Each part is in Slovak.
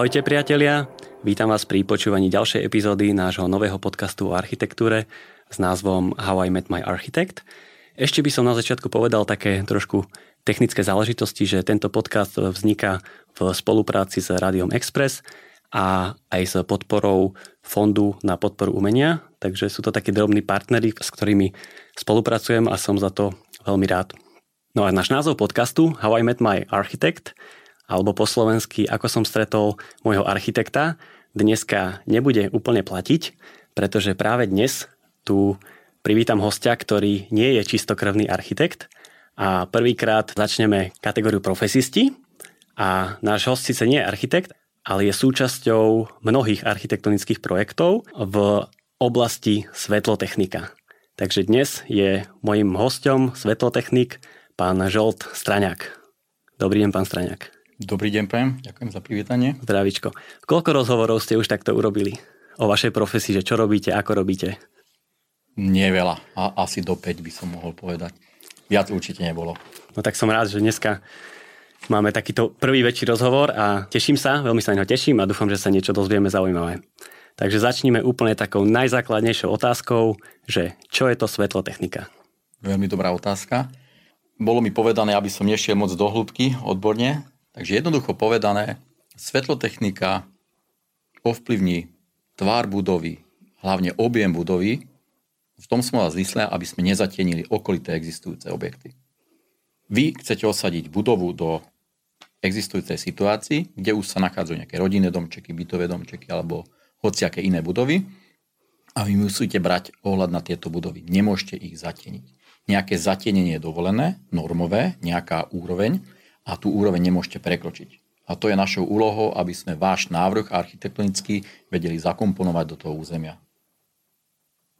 Ahojte priatelia, vítam vás pri počúvaní ďalšej epizódy nášho nového podcastu o architektúre s názvom How I Met My Architect. Ešte by som na začiatku povedal také trošku technické záležitosti, že tento podcast vzniká v spolupráci s Radiom Express a aj s podporou Fondu na podporu umenia, takže sú to takí drobní partnery, s ktorými spolupracujem a som za to veľmi rád. No a náš názov podcastu How I Met My Architect alebo po slovensky Ako som stretol môjho architekta, dneska nebude úplne platiť, pretože práve dnes tu privítam hostia, ktorý nie je čistokrvný architekt a prvýkrát začneme kategóriu profesisti a náš host síce nie je architekt, ale je súčasťou mnohých architektonických projektov v oblasti svetlotechnika. Takže dnes je mojim hostom svetlotechnik pán Žolt Straňák. Dobrý deň, pán Straňák. Dobrý deň, pán. Ďakujem za privítanie. Zdravičko. Koľko rozhovorov ste už takto urobili o vašej profesii, že čo robíte, ako robíte? Nie veľa. A asi do 5 by som mohol povedať. Viac určite nebolo. No tak som rád, že dneska máme takýto prvý väčší rozhovor a teším sa, veľmi sa na neho teším a dúfam, že sa niečo dozvieme zaujímavé. Takže začníme úplne takou najzákladnejšou otázkou, že čo je to svetlotechnika? Veľmi dobrá otázka bolo mi povedané, aby som nešiel moc do hĺbky odborne. Takže jednoducho povedané, svetlotechnika ovplyvní tvár budovy, hlavne objem budovy. V tom sme vás vysleli, aby sme nezatienili okolité existujúce objekty. Vy chcete osadiť budovu do existujúcej situácii, kde už sa nachádzajú nejaké rodinné domčeky, bytové domčeky alebo hociaké iné budovy a vy musíte brať ohľad na tieto budovy. Nemôžete ich zatieniť nejaké zatenenie je dovolené, normové, nejaká úroveň a tú úroveň nemôžete prekročiť. A to je našou úlohou, aby sme váš návrh architektonický vedeli zakomponovať do toho územia.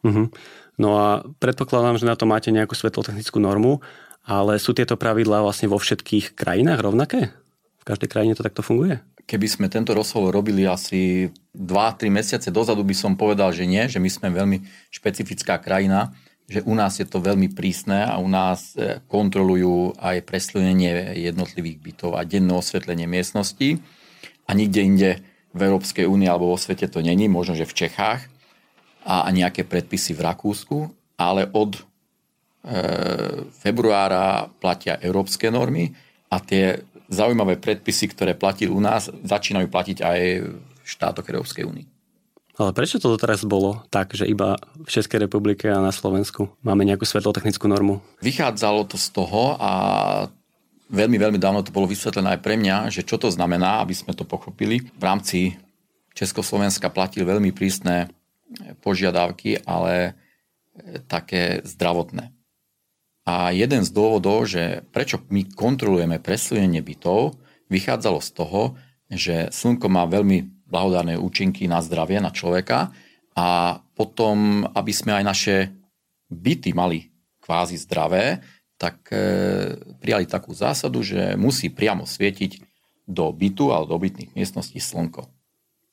Uh-huh. No a predpokladám, že na to máte nejakú svetlotechnickú normu, ale sú tieto pravidlá vlastne vo všetkých krajinách rovnaké? V každej krajine to takto funguje? Keby sme tento rozhovor robili asi 2-3 mesiace dozadu, by som povedal, že nie, že my sme veľmi špecifická krajina, že u nás je to veľmi prísne a u nás e, kontrolujú aj preslunenie jednotlivých bytov a denné osvetlenie miestností a nikde inde v Európskej únii alebo vo svete to není, možno, že v Čechách a nejaké predpisy v Rakúsku, ale od e, februára platia európske normy a tie zaujímavé predpisy, ktoré platili u nás, začínajú platiť aj v štátoch Európskej únie. Ale prečo to teraz bolo tak, že iba v Českej republike a na Slovensku máme nejakú svetlotechnickú normu? Vychádzalo to z toho a veľmi, veľmi dávno to bolo vysvetlené aj pre mňa, že čo to znamená, aby sme to pochopili. V rámci Československa platil veľmi prísne požiadavky, ale také zdravotné. A jeden z dôvodov, že prečo my kontrolujeme presunenie bytov, vychádzalo z toho, že slnko má veľmi blahodárne účinky na zdravie, na človeka a potom, aby sme aj naše byty mali kvázi zdravé, tak e, prijali takú zásadu, že musí priamo svietiť do bytu alebo do bytných miestností slnko.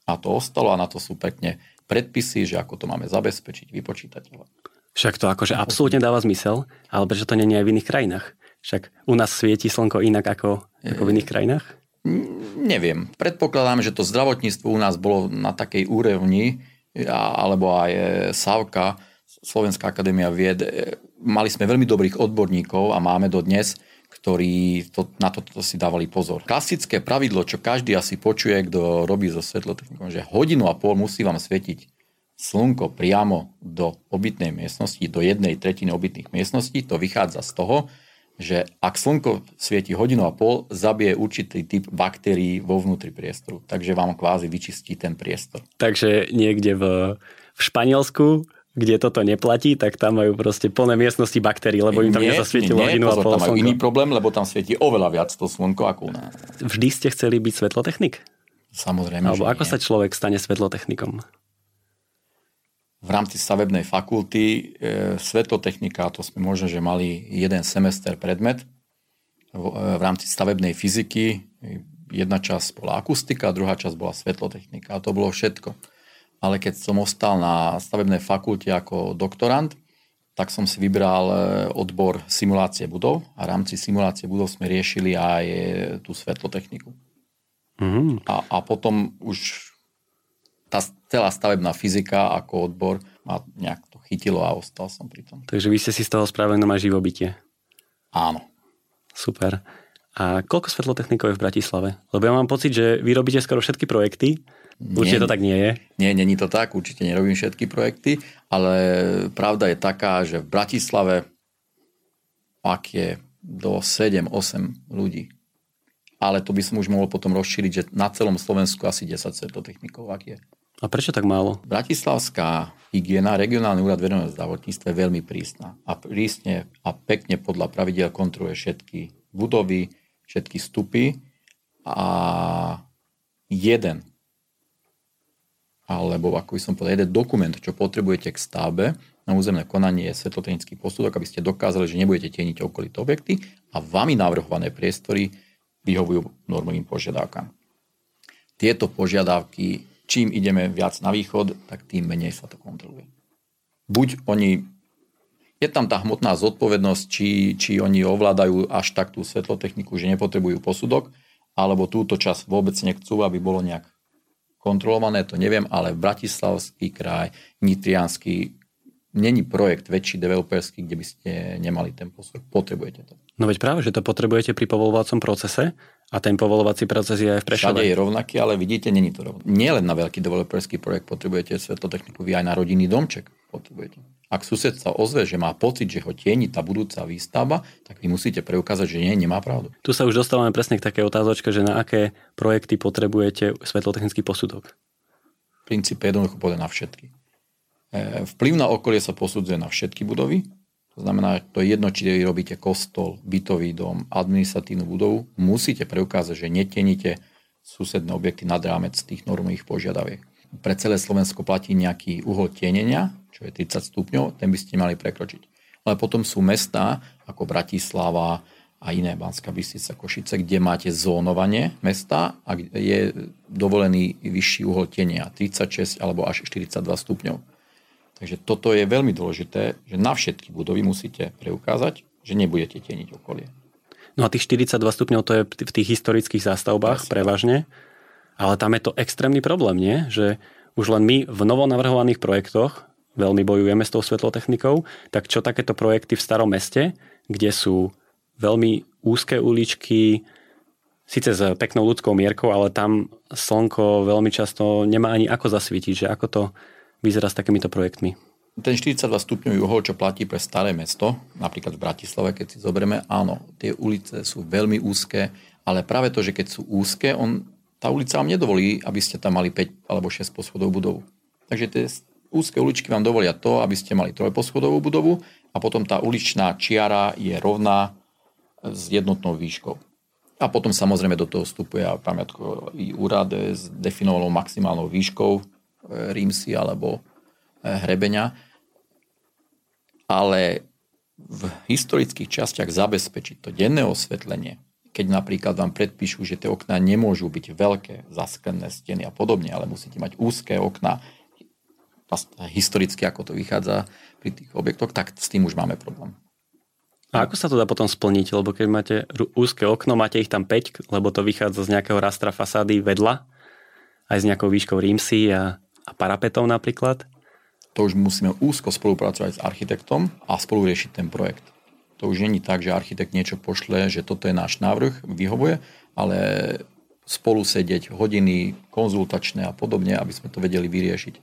A to ostalo a na to sú pekne predpisy, že ako to máme zabezpečiť, vypočítať. Však to akože absolútne dáva zmysel, ale prečo to nie je aj v iných krajinách? Však u nás svieti slnko inak ako, ako v iných krajinách? Neviem. Predpokladám, že to zdravotníctvo u nás bolo na takej úrovni, alebo aj e, SAVKA, Slovenská akadémia vied, e, mali sme veľmi dobrých odborníkov a máme do dnes, ktorí to, na to, to si dávali pozor. Klasické pravidlo, čo každý asi počuje, kto robí so svetlotechnikou, že hodinu a pol musí vám svietiť slnko priamo do obytnej miestnosti, do jednej tretiny obytných miestností, to vychádza z toho, že ak slnko svieti hodinu a pol, zabije určitý typ baktérií vo vnútri priestoru. Takže vám kvázi vyčistí ten priestor. Takže niekde v, v Španielsku kde toto neplatí, tak tam majú proste plné miestnosti baktérií, lebo im tam nie, nezasvietilo nie, hodinu pozor, a pol tam majú slnko. iný problém, lebo tam svieti oveľa viac to slnko ako u nás. Vždy ste chceli byť svetlotechnik? Samozrejme, Alebo ako nie. sa človek stane svetlotechnikom? V rámci stavebnej fakulty e, svetotechnika, to sme možno, že mali jeden semester predmet v, e, v rámci stavebnej fyziky. Jedna časť bola akustika, druhá časť bola svetlotechnika a to bolo všetko. Ale keď som ostal na stavebnej fakulte ako doktorant, tak som si vybral e, odbor simulácie budov a v rámci simulácie budov sme riešili aj e, tú svetlotechniku. Mm-hmm. A, a potom už tá celá stavebná fyzika ako odbor ma nejak to chytilo a ostal som pri tom. Takže vy ste si z toho spravili na živobytie? Áno. Super. A koľko svetlotechnikov je v Bratislave? Lebo ja mám pocit, že vy robíte skoro všetky projekty. Určite nie, to tak nie je. Nie, není to tak. Určite nerobím všetky projekty. Ale pravda je taká, že v Bratislave ak je do 7-8 ľudí. Ale to by som už mohol potom rozšíriť, že na celom Slovensku asi 10 svetlotechnikov, ak je. A prečo tak málo? Bratislavská hygiena, regionálny úrad verejného zdravotníctva je veľmi prísna. A prísne a pekne podľa pravidel kontroluje všetky budovy, všetky stupy a jeden alebo ako by som povedal, jeden dokument, čo potrebujete k stavbe na územné konanie je svetlotechnický posudok, aby ste dokázali, že nebudete tieniť okolité objekty a vami navrhované priestory vyhovujú normovým požiadavkám. Tieto požiadavky, čím ideme viac na východ, tak tým menej sa to kontroluje. Buď oni je tam tá hmotná zodpovednosť, či, či oni ovládajú až tak tú svetlotechniku, že nepotrebujú posudok, alebo túto čas vôbec nechcú, aby bolo nejak kontrolované, to neviem, ale Bratislavský kraj, Nitrianský, není projekt väčší developerský, kde by ste nemali ten posudok. Potrebujete to. No veď práve, že to potrebujete pri povolovacom procese a ten povolovací proces je aj v Prešove. Všade je rovnaký, ale vidíte, není to rovnaké. Nie len na veľký developerský projekt potrebujete svetlotechniku, vy aj na rodinný domček potrebujete. Ak sused sa ozve, že má pocit, že ho tieni tá budúca výstavba, tak vy musíte preukázať, že nie, nemá pravdu. Tu sa už dostávame presne k také otázočke, že na aké projekty potrebujete svetlotechnický posudok. V princípe jednoducho povedať na všetky. E, vplyv na okolie sa posudzuje na všetky budovy. To znamená, to je jedno, či robíte kostol, bytový dom, administratívnu budovu. Musíte preukázať, že netienite susedné objekty nad rámec tých normových požiadaviek pre celé Slovensko platí nejaký uhol tienenia, čo je 30 stupňov, ten by ste mali prekročiť. Ale potom sú mestá ako Bratislava a iné Banská Bystrica, Košice, kde máte zónovanie mesta a je dovolený vyšší uhol tienia 36 alebo až 42 stupňov. Takže toto je veľmi dôležité, že na všetky budovy musíte preukázať, že nebudete tieniť okolie. No a tých 42 stupňov to je v tých historických zástavbách Presne. prevažne. Ale tam je to extrémny problém, nie? Že už len my v novonavrhovaných projektoch veľmi bojujeme s tou svetlotechnikou, tak čo takéto projekty v starom meste, kde sú veľmi úzke uličky, síce s peknou ľudskou mierkou, ale tam slnko veľmi často nemá ani ako zasvietiť, že ako to vyzerá s takýmito projektmi. Ten 42 stupňový uhol, čo platí pre staré mesto, napríklad v Bratislave, keď si zoberieme, áno, tie ulice sú veľmi úzke, ale práve to, že keď sú úzke, on tá ulica vám nedovolí, aby ste tam mali 5 alebo 6 poschodovú budovu. Takže tie úzke uličky vám dovolia to, aby ste mali trojposchodovú budovu a potom tá uličná čiara je rovná s jednotnou výškou. A potom samozrejme do toho vstupuje aj pamiatkový úrad s definovanou maximálnou výškou e, rímsy alebo e, hrebenia. Ale v historických častiach zabezpečiť to denné osvetlenie keď napríklad vám predpíšu, že tie okná nemôžu byť veľké, zasklené steny a podobne, ale musíte mať úzké okná, historicky ako to vychádza pri tých objektoch, tak s tým už máme problém. A ako sa to dá potom splniť? Lebo keď máte úzke okno, máte ich tam 5, lebo to vychádza z nejakého rastra fasády vedľa, aj s nejakou výškou rímsy a, a parapetom napríklad? To už musíme úzko spolupracovať s architektom a spolu riešiť ten projekt. To už není tak, že architekt niečo pošle, že toto je náš návrh, vyhovuje, ale spolu sedieť hodiny konzultačné a podobne, aby sme to vedeli vyriešiť.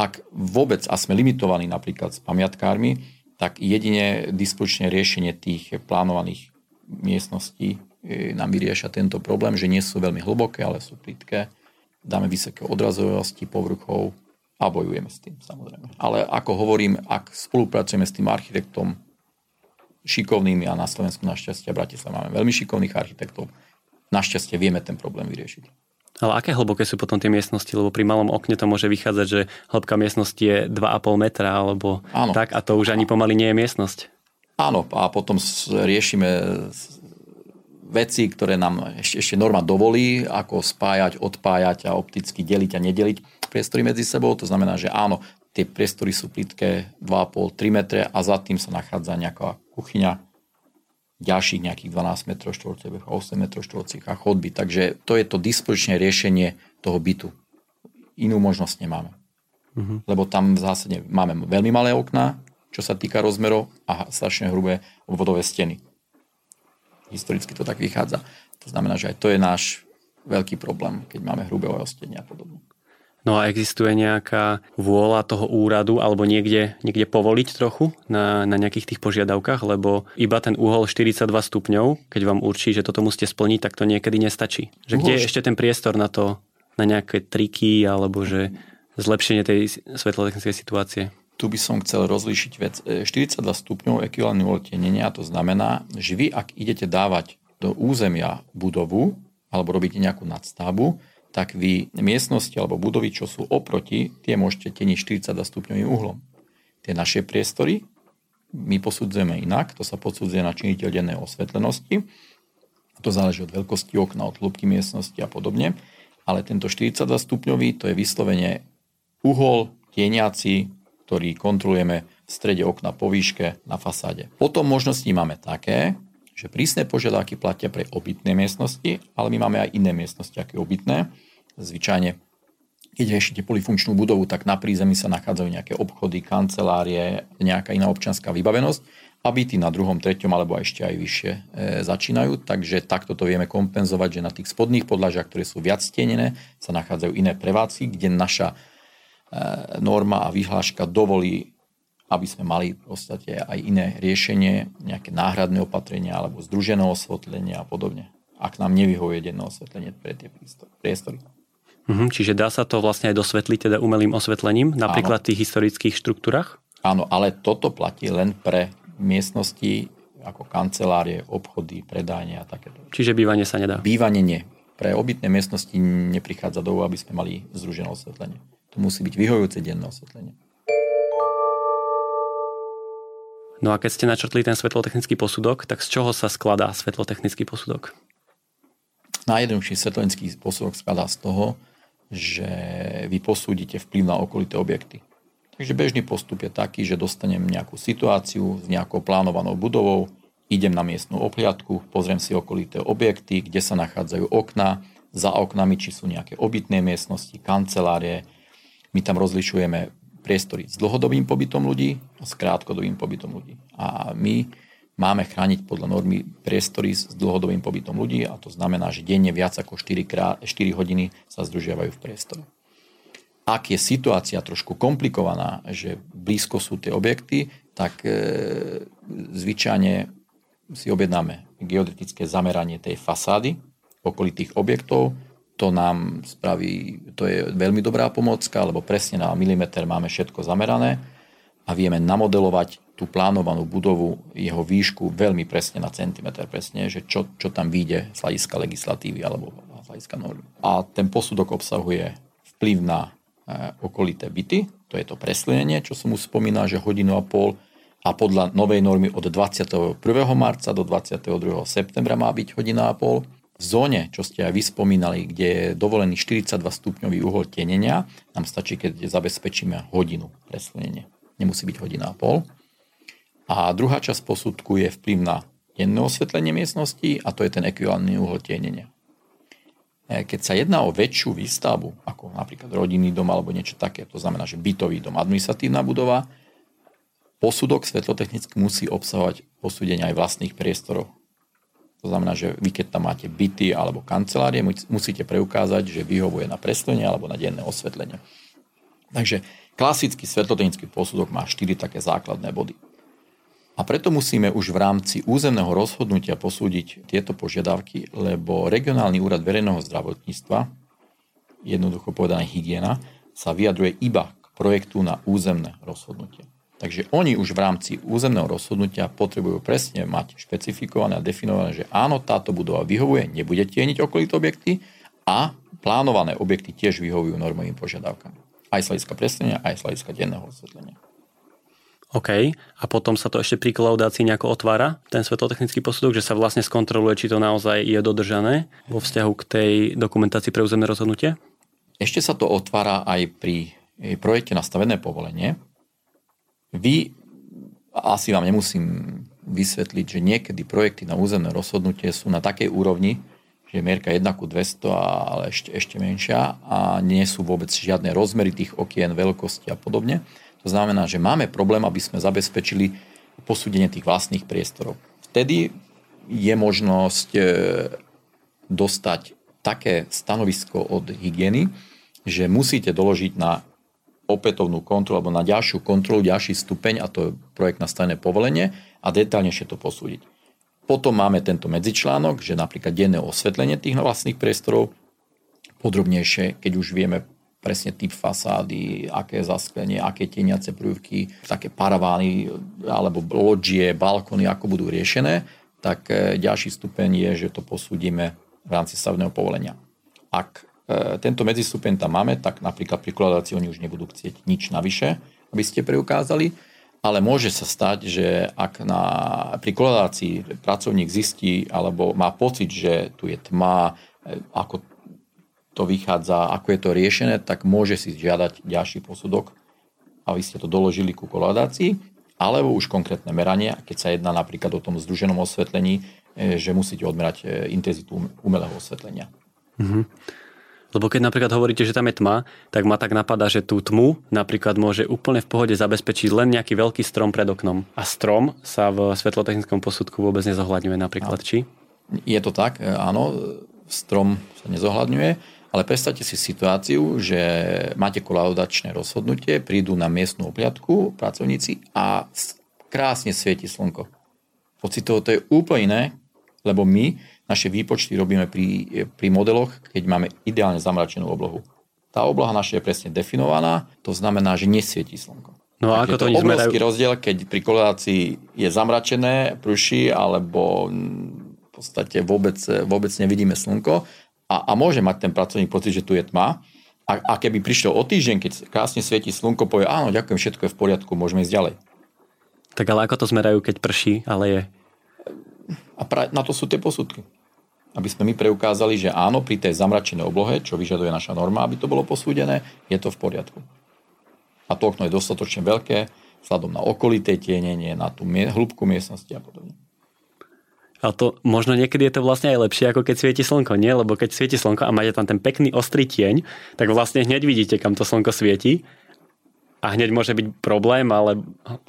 Ak vôbec, a sme limitovaní napríklad s pamiatkármi, tak jedine dispozičné riešenie tých plánovaných miestností e, nám vyriešia tento problém, že nie sú veľmi hlboké, ale sú plitké. Dáme vysoké odrazovosti povrchov a bojujeme s tým samozrejme. Ale ako hovorím, ak spolupracujeme s tým architektom, šikovnými a na Slovensku našťastie a Bratislava máme veľmi šikovných architektov. Našťastie vieme ten problém vyriešiť. Ale aké hlboké sú potom tie miestnosti? Lebo pri malom okne to môže vychádzať, že hĺbka miestnosti je 2,5 metra alebo Áno. tak a to už ani pomaly nie je miestnosť. Áno, a potom riešime veci, ktoré nám ešte, ešte norma dovolí, ako spájať, odpájať a opticky deliť a nedeliť priestory medzi sebou. To znamená, že áno, tie priestory sú plitké 2,5-3 metre a za tým sa nachádza nejaká kuchyňa ďalších nejakých 12 m štvorcových a 8 m štvorcových a chodby. Takže to je to dispozičné riešenie toho bytu. Inú možnosť nemáme. Uh-huh. Lebo tam v zásade máme veľmi malé okná, čo sa týka rozmerov a strašne hrubé obvodové steny. Historicky to tak vychádza. To znamená, že aj to je náš veľký problém, keď máme hrubé ostenie a podobne. No a existuje nejaká vôľa toho úradu alebo niekde, niekde povoliť trochu na, na nejakých tých požiadavkách, lebo iba ten uhol 42 stupňov, keď vám určí, že toto musíte splniť, tak to niekedy nestačí. Že kde je ešte ten priestor na to, na nejaké triky alebo že zlepšenie tej svetlotechnickej situácie? Tu by som chcel rozlíšiť vec. 42 e, stupňov ekvivalentný uletnenia, to znamená, že vy ak idete dávať do územia budovu alebo robíte nejakú nadstavbu, tak vy miestnosti alebo budovy, čo sú oproti, tie môžete teniť 42 stupňovým uhlom. Tie naše priestory my posudzujeme inak, to sa posudzuje na činiteľ dennej osvetlenosti, to záleží od veľkosti okna, od hĺbky miestnosti a podobne, ale tento 42 stupňový to je vyslovene uhol tieniaci, ktorý kontrolujeme v strede okna po výške na fasáde. Potom možnosti máme také, že prísne požiadavky platia pre obytné miestnosti, ale my máme aj iné miestnosti, aké obytné. Zvyčajne, keď riešite polifunkčnú budovu, tak na prízemí sa nachádzajú nejaké obchody, kancelárie, nejaká iná občianská vybavenosť a byty na druhom, treťom alebo ešte aj vyššie e, začínajú. Takže takto to vieme kompenzovať, že na tých spodných podlažiach, ktoré sú viac stienené, sa nachádzajú iné prevádzky, kde naša norma a vyhláška dovolí aby sme mali v podstate aj iné riešenie, nejaké náhradné opatrenia alebo združené osvetlenie a podobne, ak nám nevyhovuje denné osvetlenie pre tie priestory. Mhm, čiže dá sa to vlastne aj dosvetliť teda umelým osvetlením, napríklad v tých historických štruktúrach? Áno, ale toto platí len pre miestnosti ako kancelárie, obchody, predajne a takéto. Čiže bývanie sa nedá? Bývanie nie. Pre obytné miestnosti neprichádza do aby sme mali združené osvetlenie. To musí byť vyhovujúce denné osvetlenie. No a keď ste načrtli ten svetlotechnický posudok, tak z čoho sa skladá svetlotechnický posudok? Najjednoduchší svetlotechnický posudok skladá z toho, že vy posúdite vplyv na okolité objekty. Takže bežný postup je taký, že dostanem nejakú situáciu s nejakou plánovanou budovou, idem na miestnú obhliadku, pozriem si okolité objekty, kde sa nachádzajú okna, za oknami, či sú nejaké obytné miestnosti, kancelárie. My tam rozlišujeme priestory s dlhodobým pobytom ľudí a s krátkodobým pobytom ľudí. A my máme chrániť podľa normy priestory s dlhodobým pobytom ľudí a to znamená, že denne viac ako 4, krát, 4 hodiny sa zdržiavajú v priestore. Ak je situácia trošku komplikovaná, že blízko sú tie objekty, tak e, zvyčajne si objednáme geodetické zameranie tej fasády okolitých objektov, to nám spraví, to je veľmi dobrá pomocka, lebo presne na milimeter máme všetko zamerané a vieme namodelovať tú plánovanú budovu, jeho výšku veľmi presne na centimeter presne, že čo, čo tam vyjde z hľadiska legislatívy alebo z hľadiska normy. A ten posudok obsahuje vplyv na e, okolité byty, to je to preslenenie, čo som už spomínal, že hodinu a pol a podľa novej normy od 21. marca do 22. septembra má byť hodina a pol zóne, čo ste aj vyspomínali, kde je dovolený 42 stupňový uhol tenenia, nám stačí, keď zabezpečíme hodinu preslenenie. Nemusí byť hodina a pol. A druhá časť posudku je vplyv na denné osvetlenie miestnosti a to je ten ekvivalentný uhol tienenia. E, keď sa jedná o väčšiu výstavbu, ako napríklad rodinný dom alebo niečo také, to znamená, že bytový dom, administratívna budova, posudok svetlotechnicky musí obsahovať posúdenie aj vlastných priestorov to znamená, že vy keď tam máte byty alebo kancelárie, musíte preukázať, že vyhovuje na preslenie alebo na denné osvetlenie. Takže klasický svetlotechnický posudok má 4 také základné body. A preto musíme už v rámci územného rozhodnutia posúdiť tieto požiadavky, lebo regionálny úrad verejného zdravotníctva, jednoducho povedané hygiena, sa vyjadruje iba k projektu na územné rozhodnutie. Takže oni už v rámci územného rozhodnutia potrebujú presne mať špecifikované a definované, že áno, táto budova vyhovuje, nebude tieniť okolité objekty a plánované objekty tiež vyhovujú normovým požiadavkám. Aj z hľadiska preslenia, aj z hľadiska denného osvetlenia. OK. A potom sa to ešte pri kolaudácii nejako otvára, ten svetlotechnický posudok, že sa vlastne skontroluje, či to naozaj je dodržané vo vzťahu k tej dokumentácii pre územné rozhodnutie? Ešte sa to otvára aj pri projekte na stavebné povolenie, vy, asi vám nemusím vysvetliť, že niekedy projekty na územné rozhodnutie sú na takej úrovni, že je mierka 1 ku 200, ale ešte, ešte menšia a nie sú vôbec žiadne rozmery tých okien, veľkosti a podobne. To znamená, že máme problém, aby sme zabezpečili posúdenie tých vlastných priestorov. Vtedy je možnosť e, dostať také stanovisko od hygieny, že musíte doložiť na opätovnú kontrolu alebo na ďalšiu kontrolu, ďalší stupeň a to je projekt na stajné povolenie a detálnejšie to posúdiť. Potom máme tento medzičlánok, že napríklad denné osvetlenie tých vlastných priestorov, podrobnejšie, keď už vieme presne typ fasády, aké zasklenie, aké tieniace prúvky, také paravány alebo loďie, balkóny, ako budú riešené, tak e, ďalší stupeň je, že to posúdime v rámci stavného povolenia. Ak tento medzistupeň tam máme, tak napríklad pri koladácii oni už nebudú chcieť nič navyše, aby ste preukázali, ale môže sa stať, že ak na, pri koladácii pracovník zistí alebo má pocit, že tu je tma, e, ako to vychádza, ako je to riešené, tak môže si žiadať ďalší posudok, aby ste to doložili ku koladácii, alebo už konkrétne merania, keď sa jedná napríklad o tom združenom osvetlení, e, že musíte odmerať e, intenzitu umelého osvetlenia. Mm-hmm. Lebo keď napríklad hovoríte, že tam je tma, tak ma tak napadá, že tú tmu napríklad môže úplne v pohode zabezpečiť len nejaký veľký strom pred oknom. A strom sa v svetlotechnickom posudku vôbec nezohľadňuje napríklad, či? Je to tak, e, áno, strom sa nezohľadňuje. Ale predstavte si situáciu, že máte kolaudačné rozhodnutie, prídu na miestnú opliadku pracovníci a krásne svieti slnko. Pocitovo to je úplne iné, lebo my naše výpočty robíme pri, pri modeloch, keď máme ideálne zamračenú oblohu. Tá obloha naša je presne definovaná, to znamená, že nesvieti slnko. No a ako to, to obrovský zmerajú... rozdiel, keď pri kolorácii je zamračené, prší, alebo v podstate vôbec, vôbec nevidíme slnko a, a môže mať ten pracovník pocit, že tu je tma. A, a keby prišiel o týždeň, keď krásne svieti slnko, povie, áno, ďakujem, všetko je v poriadku, môžeme ísť ďalej. Tak ale ako to zmerajú, keď prší, ale je? A pra, na to sú tie posudky. Aby sme my preukázali, že áno, pri tej zamračenej oblohe, čo vyžaduje naša norma, aby to bolo posúdené, je to v poriadku. A to okno je dostatočne veľké, vzhľadom na okolité tienenie, na tú hĺbku miestnosti a podobne. A to možno niekedy je to vlastne aj lepšie, ako keď svieti slnko, nie? Lebo keď svieti slnko a máte tam ten pekný ostrý tieň, tak vlastne hneď vidíte, kam to slnko svieti a hneď môže byť problém, ale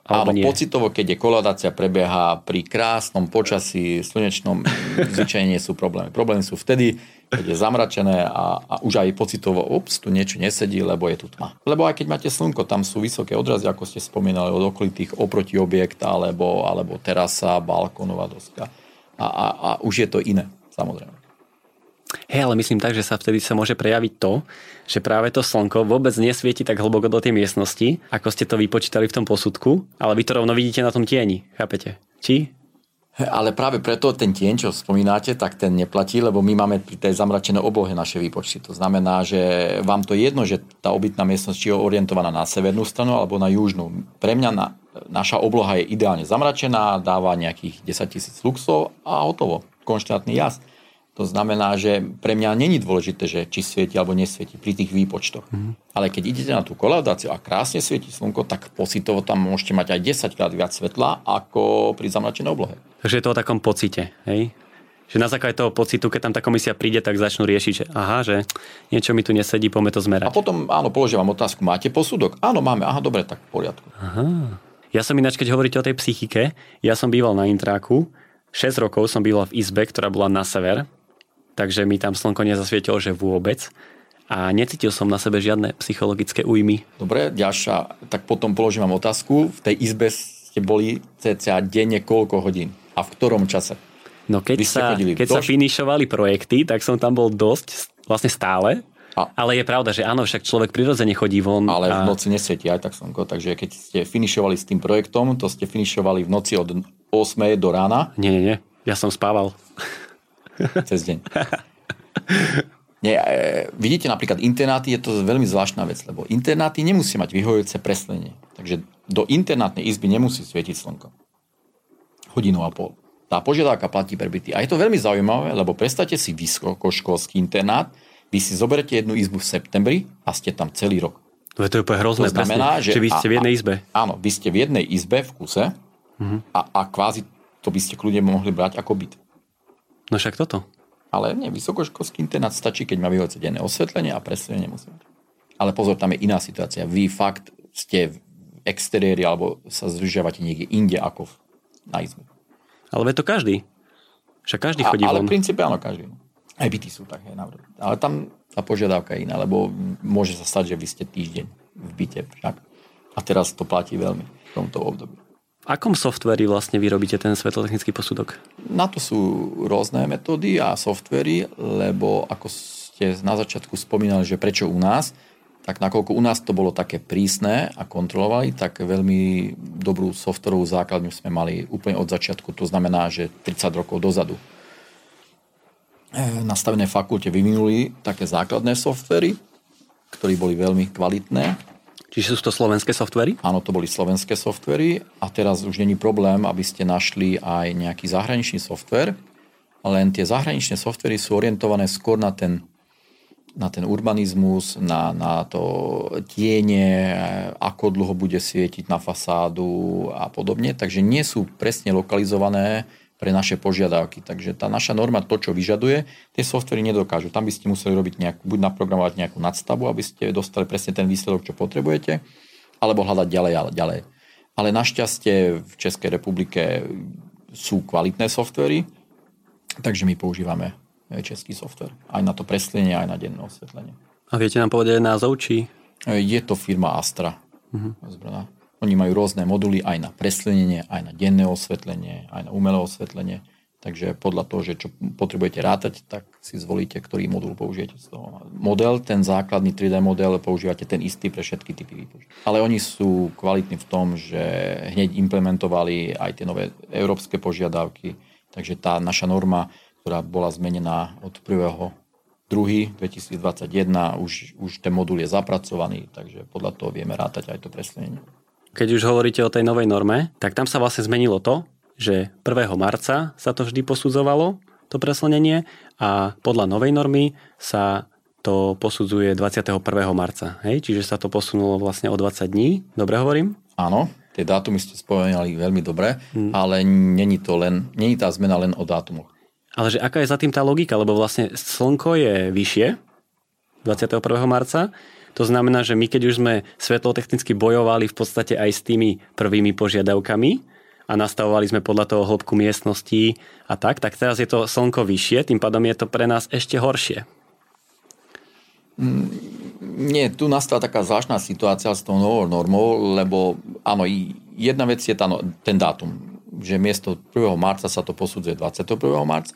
alebo Áno, nie. pocitovo, keď je koladácia prebieha pri krásnom počasí, slnečnom, zvyčajne nie sú problémy. Problémy sú vtedy, keď je zamračené a, a už aj pocitovo, ups, tu niečo nesedí, lebo je tu tma. Lebo aj keď máte slnko, tam sú vysoké odrazy, ako ste spomínali, od okolitých oproti objekta, alebo, alebo terasa, balkónová doska a, a, a už je to iné, samozrejme. Hej, ale myslím tak, že sa vtedy sa môže prejaviť to, že práve to slnko vôbec nesvieti tak hlboko do tej miestnosti, ako ste to vypočítali v tom posudku, ale vy to rovno vidíte na tom tieni, chápete? Či? Ale práve preto ten tieň, čo spomínate, tak ten neplatí, lebo my máme pri tej zamračenej oblohe naše výpočty. To znamená, že vám to je jedno, že tá obytná miestnosť je orientovaná na severnú stranu alebo na južnú. Pre mňa na, naša obloha je ideálne zamračená, dáva nejakých 10 tisíc luxov a hotovo. Konštantný jazd. To znamená, že pre mňa není dôležité, že či svieti alebo nesvieti pri tých výpočtoch. Mm. Ale keď idete na tú kolaudáciu a krásne svieti slnko, tak pocitovo tam môžete mať aj 10 krát viac svetla ako pri zamračenej oblohe. Takže je to o takom pocite, hej? Že na základe toho pocitu, keď tam tá komisia príde, tak začnú riešiť, že aha, že niečo mi tu nesedí, poďme to zmerať. A potom, áno, položím vám otázku, máte posudok? Áno, máme, aha, dobre, tak v poriadku. Aha. Ja som ináč, keď hovoríte o tej psychike, ja som býval na Intráku, 6 rokov som býval v izbe, ktorá bola na sever, takže mi tam slnko nezasvietilo, že vôbec. A necítil som na sebe žiadne psychologické újmy. Dobre, ďalšia, tak potom položím vám otázku. V tej izbe ste boli cca denne koľko hodín? A v ktorom čase? No keď, sa, keď sa finišovali projekty, tak som tam bol dosť, vlastne stále. A, ale je pravda, že áno, však človek prirodzene chodí von. Ale a... v noci nesvieti aj tak slnko, takže keď ste finišovali s tým projektom, to ste finišovali v noci od 8 do rána. Nie, nie, nie, ja som spával. Cez deň. Nie, e, vidíte napríklad internáty, je to veľmi zvláštna vec, lebo internáty nemusí mať vyhojujúce preslenie. Takže do internátnej izby nemusí svietiť slnko. Hodinu a pol. Tá požiadavka platí pre byty. A je to veľmi zaujímavé, lebo predstavte si vysokoškolský internát, vy si zoberete jednu izbu v septembri a ste tam celý rok. To je úplne hrozné. To znamená, presne, že, že vy ste v jednej izbe. A, áno, vy ste v jednej izbe v kuse uh-huh. a, a kvázi to by ste kľudne mohli brať ako byt. No však toto. Ale nie, vysokoškolský internát stačí, keď má vyhoce denné osvetlenie a presne nemusí mať. Ale pozor, tam je iná situácia. Vy fakt ste v exteriéri alebo sa zdržiavate niekde inde ako na izbe. Ale to každý. Však každý chodí a, Ale von. v princípe áno, každý. Aj byty sú tak, hej, navrát. Ale tam tá požiadavka je iná, lebo môže sa stať, že vy ste týždeň v byte však. A teraz to platí veľmi v tomto období. V akom softveri vlastne vyrobíte ten svetlotechnický posudok? Na to sú rôzne metódy a softvery, lebo ako ste na začiatku spomínali, že prečo u nás, tak nakoľko u nás to bolo také prísne a kontrolovali, tak veľmi dobrú softverovú základňu sme mali úplne od začiatku, to znamená, že 30 rokov dozadu. E, na stavenej fakulte vyvinuli také základné softvery, ktorí boli veľmi kvalitné Čiže sú to slovenské softvery? Áno, to boli slovenské softvery a teraz už není problém, aby ste našli aj nejaký zahraničný softver, len tie zahraničné softvery sú orientované skôr na ten, na ten urbanizmus, na, na to tiene, ako dlho bude svietiť na fasádu a podobne, takže nie sú presne lokalizované pre naše požiadavky. Takže tá naša norma, to, čo vyžaduje, tie softvery nedokážu. Tam by ste museli robiť nejakú, buď naprogramovať nejakú nadstavu, aby ste dostali presne ten výsledok, čo potrebujete, alebo hľadať ďalej a ďalej. Ale našťastie v Českej republike sú kvalitné softvery, takže my používame český software. Aj na to preslenie, aj na denné osvetlenie. A viete nám povedať názov, či? Je to firma Astra uh-huh. z Brna. Oni majú rôzne moduly aj na preslenenie, aj na denné osvetlenie, aj na umelé osvetlenie. Takže podľa toho, že čo potrebujete rátať, tak si zvolíte, ktorý modul použijete z toho. Model, ten základný 3D model, používate ten istý pre všetky typy výpočtu. Ale oni sú kvalitní v tom, že hneď implementovali aj tie nové európske požiadavky. Takže tá naša norma, ktorá bola zmenená od 1. 2. 2021, už, už ten modul je zapracovaný, takže podľa toho vieme rátať aj to preslenenie. Keď už hovoríte o tej novej norme, tak tam sa vlastne zmenilo to, že 1. marca sa to vždy posudzovalo, to preslnenie, a podľa novej normy sa to posudzuje 21. marca. Hej? Čiže sa to posunulo vlastne o 20 dní. Dobre hovorím? Áno, tie dátumy ste spomínali veľmi dobre, hmm. ale není to len, není tá zmena len o dátumoch. Ale že aká je za tým tá logika? Lebo vlastne slnko je vyššie 21. marca to znamená, že my keď už sme svetlotechnicky bojovali v podstate aj s tými prvými požiadavkami a nastavovali sme podľa toho hĺbku miestností a tak, tak teraz je to slnko vyššie, tým pádom je to pre nás ešte horšie. Mm, nie, tu nastala taká zvláštna situácia s tou novou normou, lebo áno, jedna vec je tá, no, ten dátum, že miesto 1. marca sa to posudzuje 21. marca.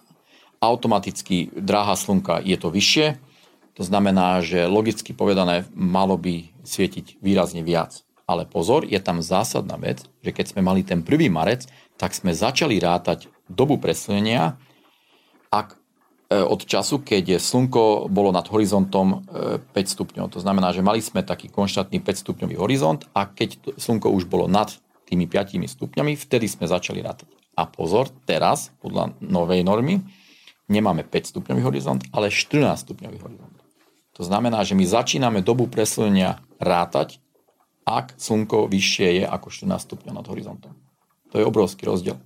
Automaticky dráha slnka je to vyššie, to znamená, že logicky povedané malo by svietiť výrazne viac. Ale pozor, je tam zásadná vec, že keď sme mali ten prvý marec, tak sme začali rátať dobu preslnenia ak, e, od času, keď slnko bolo nad horizontom 5 e, stupňov. To znamená, že mali sme taký konštantný 5 stupňový horizont a keď slnko už bolo nad tými 5 stupňami, vtedy sme začali rátať. A pozor, teraz, podľa novej normy, nemáme 5 stupňový horizont, ale 14 stupňový horizont. To znamená, že my začíname dobu preslnenia rátať, ak slnko vyššie je ako 14 stupňov nad horizontom. To je obrovský rozdiel.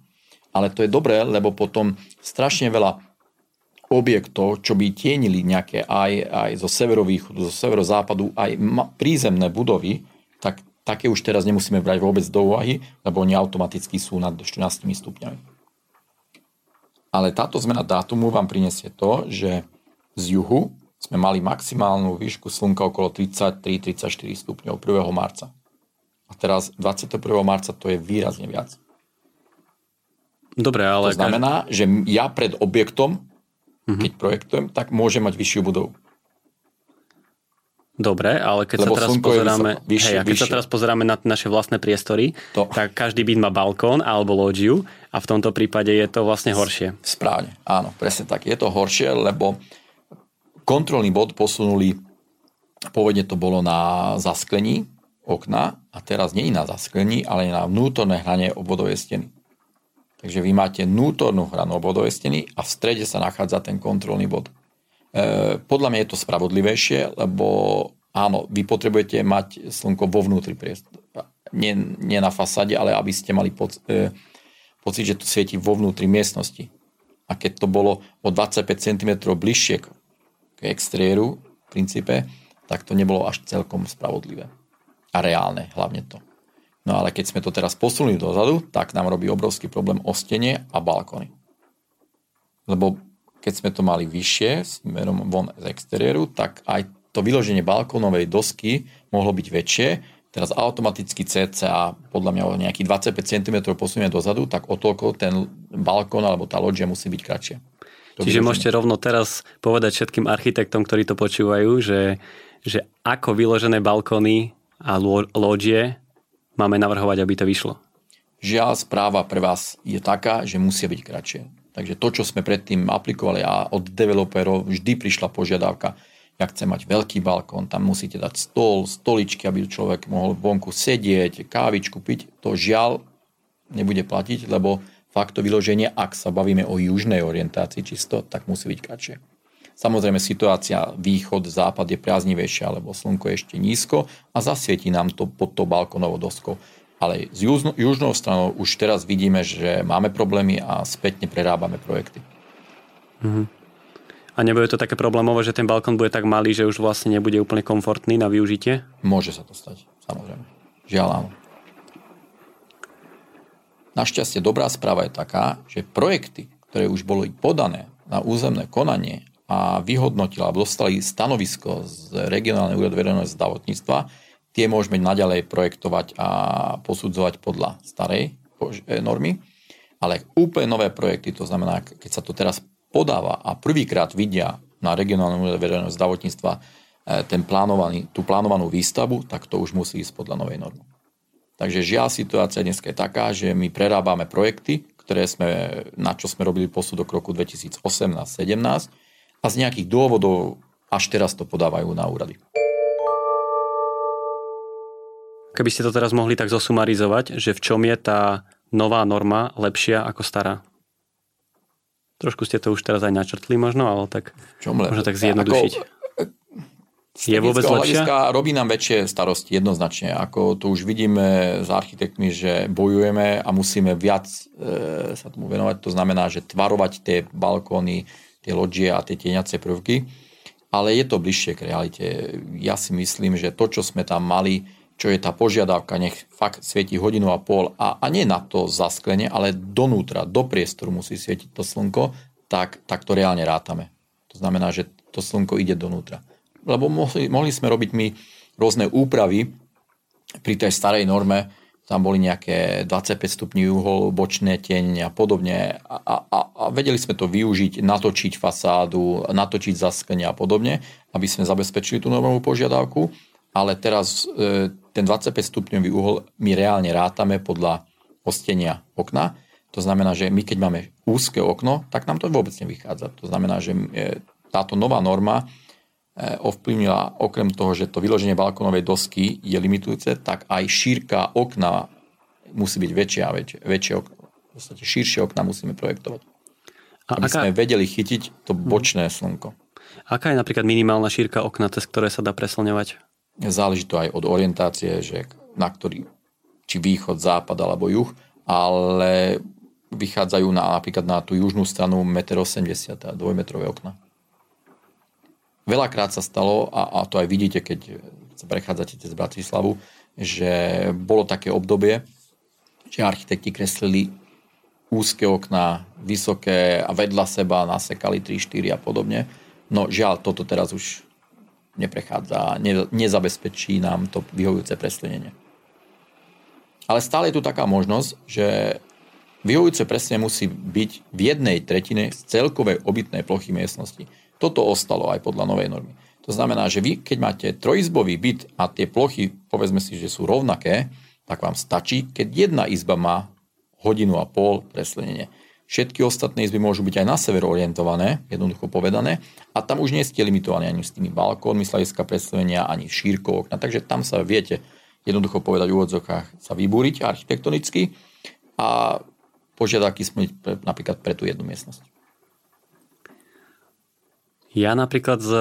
Ale to je dobré, lebo potom strašne veľa objektov, čo by tienili nejaké aj, aj zo severovýchodu, zo severozápadu, aj prízemné budovy, tak také už teraz nemusíme brať vôbec do úvahy, lebo oni automaticky sú nad 14 stupňami. Ale táto zmena dátumu vám prinesie to, že z juhu sme mali maximálnu výšku slnka okolo 33-34 stupňov 1. marca. A teraz 21. marca to je výrazne viac. Dobre, ale... To znamená, že ja pred objektom, uh-huh. keď projektujem, tak môžem mať vyššiu budovu. Dobre, ale keď Lebo sa teraz pozeráme, vyššie, hej, a keď vyššie. sa teraz pozeráme na naše vlastné priestory, to. tak každý byt má balkón alebo loďiu a v tomto prípade je to vlastne horšie. Správne, áno, presne tak. Je to horšie, lebo kontrolný bod posunuli, pôvodne to bolo na zasklení okna a teraz nie na zasklení, ale na vnútorné hranie obvodovej steny. Takže vy máte vnútornú hranu obvodovej steny a v strede sa nachádza ten kontrolný bod. E, podľa mňa je to spravodlivejšie, lebo áno, vy potrebujete mať slnko vo vnútri priestor. Nie, nie na fasáde, ale aby ste mali pod, e, pocit, že to svieti vo vnútri miestnosti. A keď to bolo o 25 cm bližšie k exteriéru v princípe, tak to nebolo až celkom spravodlivé. A reálne hlavne to. No ale keď sme to teraz posunuli dozadu, tak nám robí obrovský problém ostenie a balkóny. Lebo keď sme to mali vyššie, smerom von z exteriéru, tak aj to vyloženie balkónovej dosky mohlo byť väčšie. Teraz automaticky cca podľa mňa o nejakých 25 cm posunieme dozadu, tak o toľko ten balkón alebo tá loďia musí byť kratšia. To Čiže môžete rovno teraz povedať všetkým architektom, ktorí to počúvajú, že, že ako vyložené balkóny a loďie máme navrhovať, aby to vyšlo. Žiaľ, správa pre vás je taká, že musia byť kratšie. Takže to, čo sme predtým aplikovali a od developerov vždy prišla požiadavka, ja chcem mať veľký balkón, tam musíte dať stôl, stoličky, aby človek mohol vonku sedieť, kávičku piť. To žiaľ nebude platiť, lebo fakt to vyloženie, ak sa bavíme o južnej orientácii čisto, tak musí byť kratšie. Samozrejme situácia východ, západ je priaznivejšia, lebo slnko je ešte nízko a zasvietí nám to pod tou balkónovou doskou. Ale z južno, južnou stranou už teraz vidíme, že máme problémy a spätne prerábame projekty. Mm-hmm. A nebude to také problémové, že ten balkón bude tak malý, že už vlastne nebude úplne komfortný na využitie? Môže sa to stať, samozrejme. Žiaľ áno. Našťastie dobrá správa je taká, že projekty, ktoré už boli podané na územné konanie a vyhodnotila a dostali stanovisko z regionálnej úradu verejného zdravotníctva, tie môžeme naďalej projektovať a posudzovať podľa starej e, normy. Ale úplne nové projekty, to znamená, keď sa to teraz podáva a prvýkrát vidia na regionálnom verejného zdravotníctva e, ten plánovaný, tú plánovanú výstavu, tak to už musí ísť podľa novej normy. Takže žiaľ situácia dnes je taká, že my prerábame projekty, ktoré sme, na čo sme robili posudok roku 2018-17 a z nejakých dôvodov až teraz to podávajú na úrady. Keby ste to teraz mohli tak zosumarizovať, že v čom je tá nová norma lepšia ako stará? Trošku ste to už teraz aj načrtli možno, ale tak čom možno tak zjednodušiť. Ako, je vôbec lepšia? robí nám väčšie starosti jednoznačne. Ako to už vidíme s architektmi, že bojujeme a musíme viac e, sa tomu venovať. To znamená, že tvarovať tie balkóny, tie loďie a tie tieňacie prvky. Ale je to bližšie k realite. Ja si myslím, že to, čo sme tam mali, čo je tá požiadavka, nech fakt svieti hodinu a pol a, a nie na to zasklenie, ale donútra, do priestoru musí svietiť to slnko, tak, tak to reálne rátame. To znamená, že to slnko ide donútra. Lebo mohli, mohli sme robiť my rôzne úpravy pri tej starej norme, tam boli nejaké 25 stupní uhol, bočné tieň a podobne a, a, a vedeli sme to využiť, natočiť fasádu, natočiť zasklenie a podobne, aby sme zabezpečili tú normovú požiadavku ale teraz e, ten 25 stupňový uhol my reálne rátame podľa ostenia okna. To znamená, že my keď máme úzke okno, tak nám to vôbec nevychádza. To znamená, že e, táto nová norma ovplyvnila okrem toho, že to vyloženie balkónovej dosky je limitujúce, tak aj šírka okna musí byť väčšia a väčšie, okna. V podstate širšie okna musíme projektovať. A aby aká... sme vedeli chytiť to bočné slnko. Aká je napríklad minimálna šírka okna, cez ktoré sa dá preslňovať? Záleží to aj od orientácie, že na ktorý, či východ, západ alebo juh, ale vychádzajú na, napríklad na tú južnú stranu 1,80 m, a dvojmetrové okna. Veľakrát sa stalo, a, a to aj vidíte, keď sa prechádzate cez Bratislavu, že bolo také obdobie, že architekti kreslili úzke okná, vysoké a vedľa seba nasekali 3, 4 a podobne. No žiaľ, toto teraz už neprechádza, ne, nezabezpečí nám to vyhovujúce preslenenie. Ale stále je tu taká možnosť, že vyhovujúce presne musí byť v jednej tretine z celkovej obytnej plochy miestnosti. Toto ostalo aj podľa novej normy. To znamená, že vy, keď máte trojizbový byt a tie plochy, povedzme si, že sú rovnaké, tak vám stačí, keď jedna izba má hodinu a pol preslenenie. Všetky ostatné izby môžu byť aj na sever orientované, jednoducho povedané, a tam už nie ste limitovaní ani s tými balkónmi z hľadiska predstavenia, ani šírkou okna, takže tam sa viete jednoducho povedať v úvodzokách sa vybúriť architektonicky a požiadavky splniť napríklad pre tú jednu miestnosť. Ja napríklad s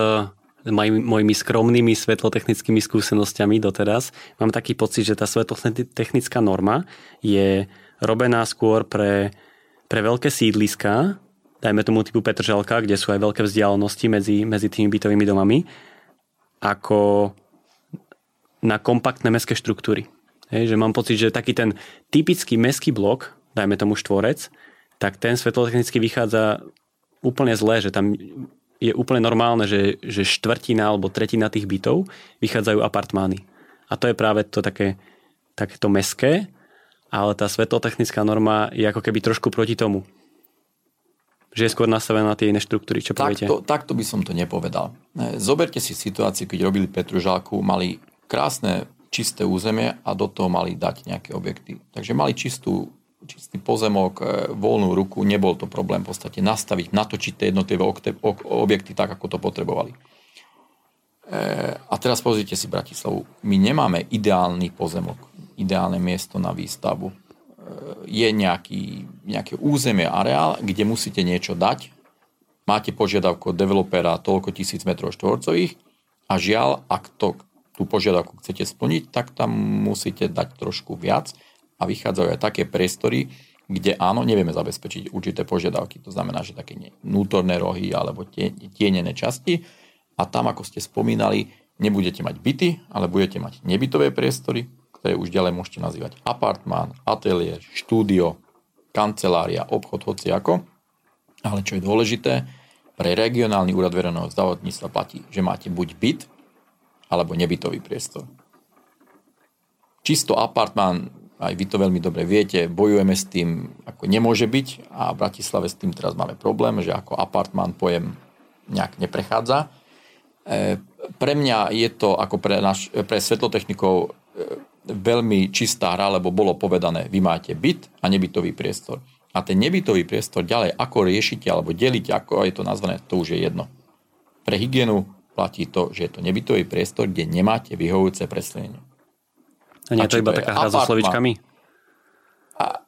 mojimi skromnými svetlotechnickými skúsenostiami doteraz mám taký pocit, že tá svetlotechnická norma je robená skôr pre, pre veľké sídliska, dajme tomu typu Petržalka, kde sú aj veľké vzdialenosti medzi, medzi tými bytovými domami, ako na kompaktné mestské štruktúry. Hej, že mám pocit, že taký ten typický mestský blok, dajme tomu štvorec, tak ten svetlotechnicky vychádza úplne zle, že tam je úplne normálne, že, že štvrtina alebo tretina tých bytov vychádzajú apartmány. A to je práve to také, takéto meské, ale tá svetlotechnická norma je ako keby trošku proti tomu. Že je skôr nastavená na tie iné štruktúry. Čo poviete? Takto, takto by som to nepovedal. Zoberte si situáciu, keď robili Petružálku, mali krásne čisté územie a do toho mali dať nejaké objekty. Takže mali čistú čistý pozemok, e, voľnú ruku, nebol to problém v podstate nastaviť, natočiť tie jednotlivé objekty tak, ako to potrebovali. E, a teraz pozrite si Bratislavu. My nemáme ideálny pozemok, ideálne miesto na výstavu. E, je nejaký, nejaké územie, areál, kde musíte niečo dať. Máte požiadavku od developera toľko tisíc metrov štvorcových a žiaľ, ak to, tú požiadavku chcete splniť, tak tam musíte dať trošku viac a vychádzajú aj také priestory, kde áno, nevieme zabezpečiť určité požiadavky. To znamená, že také vnútorné rohy alebo tienené časti. A tam, ako ste spomínali, nebudete mať byty, ale budete mať nebytové priestory, ktoré už ďalej môžete nazývať apartmán, ateliér, štúdio, kancelária, obchod, hoci ako. Ale čo je dôležité, pre regionálny úrad verejného zdravotníctva platí, že máte buď byt, alebo nebytový priestor. Čisto apartmán aj vy to veľmi dobre viete, bojujeme s tým, ako nemôže byť a v Bratislave s tým teraz máme problém, že ako apartmán pojem nejak neprechádza. E, pre mňa je to ako pre, naš, pre svetlotechnikov e, veľmi čistá hra, lebo bolo povedané, vy máte byt a nebytový priestor. A ten nebytový priestor ďalej, ako riešite alebo delíte, ako je to nazvané, to už je jedno. Pre hygienu platí to, že je to nebytový priestor, kde nemáte vyhovujúce preslenenie. A nie je to iba taká hra so slovičkami? A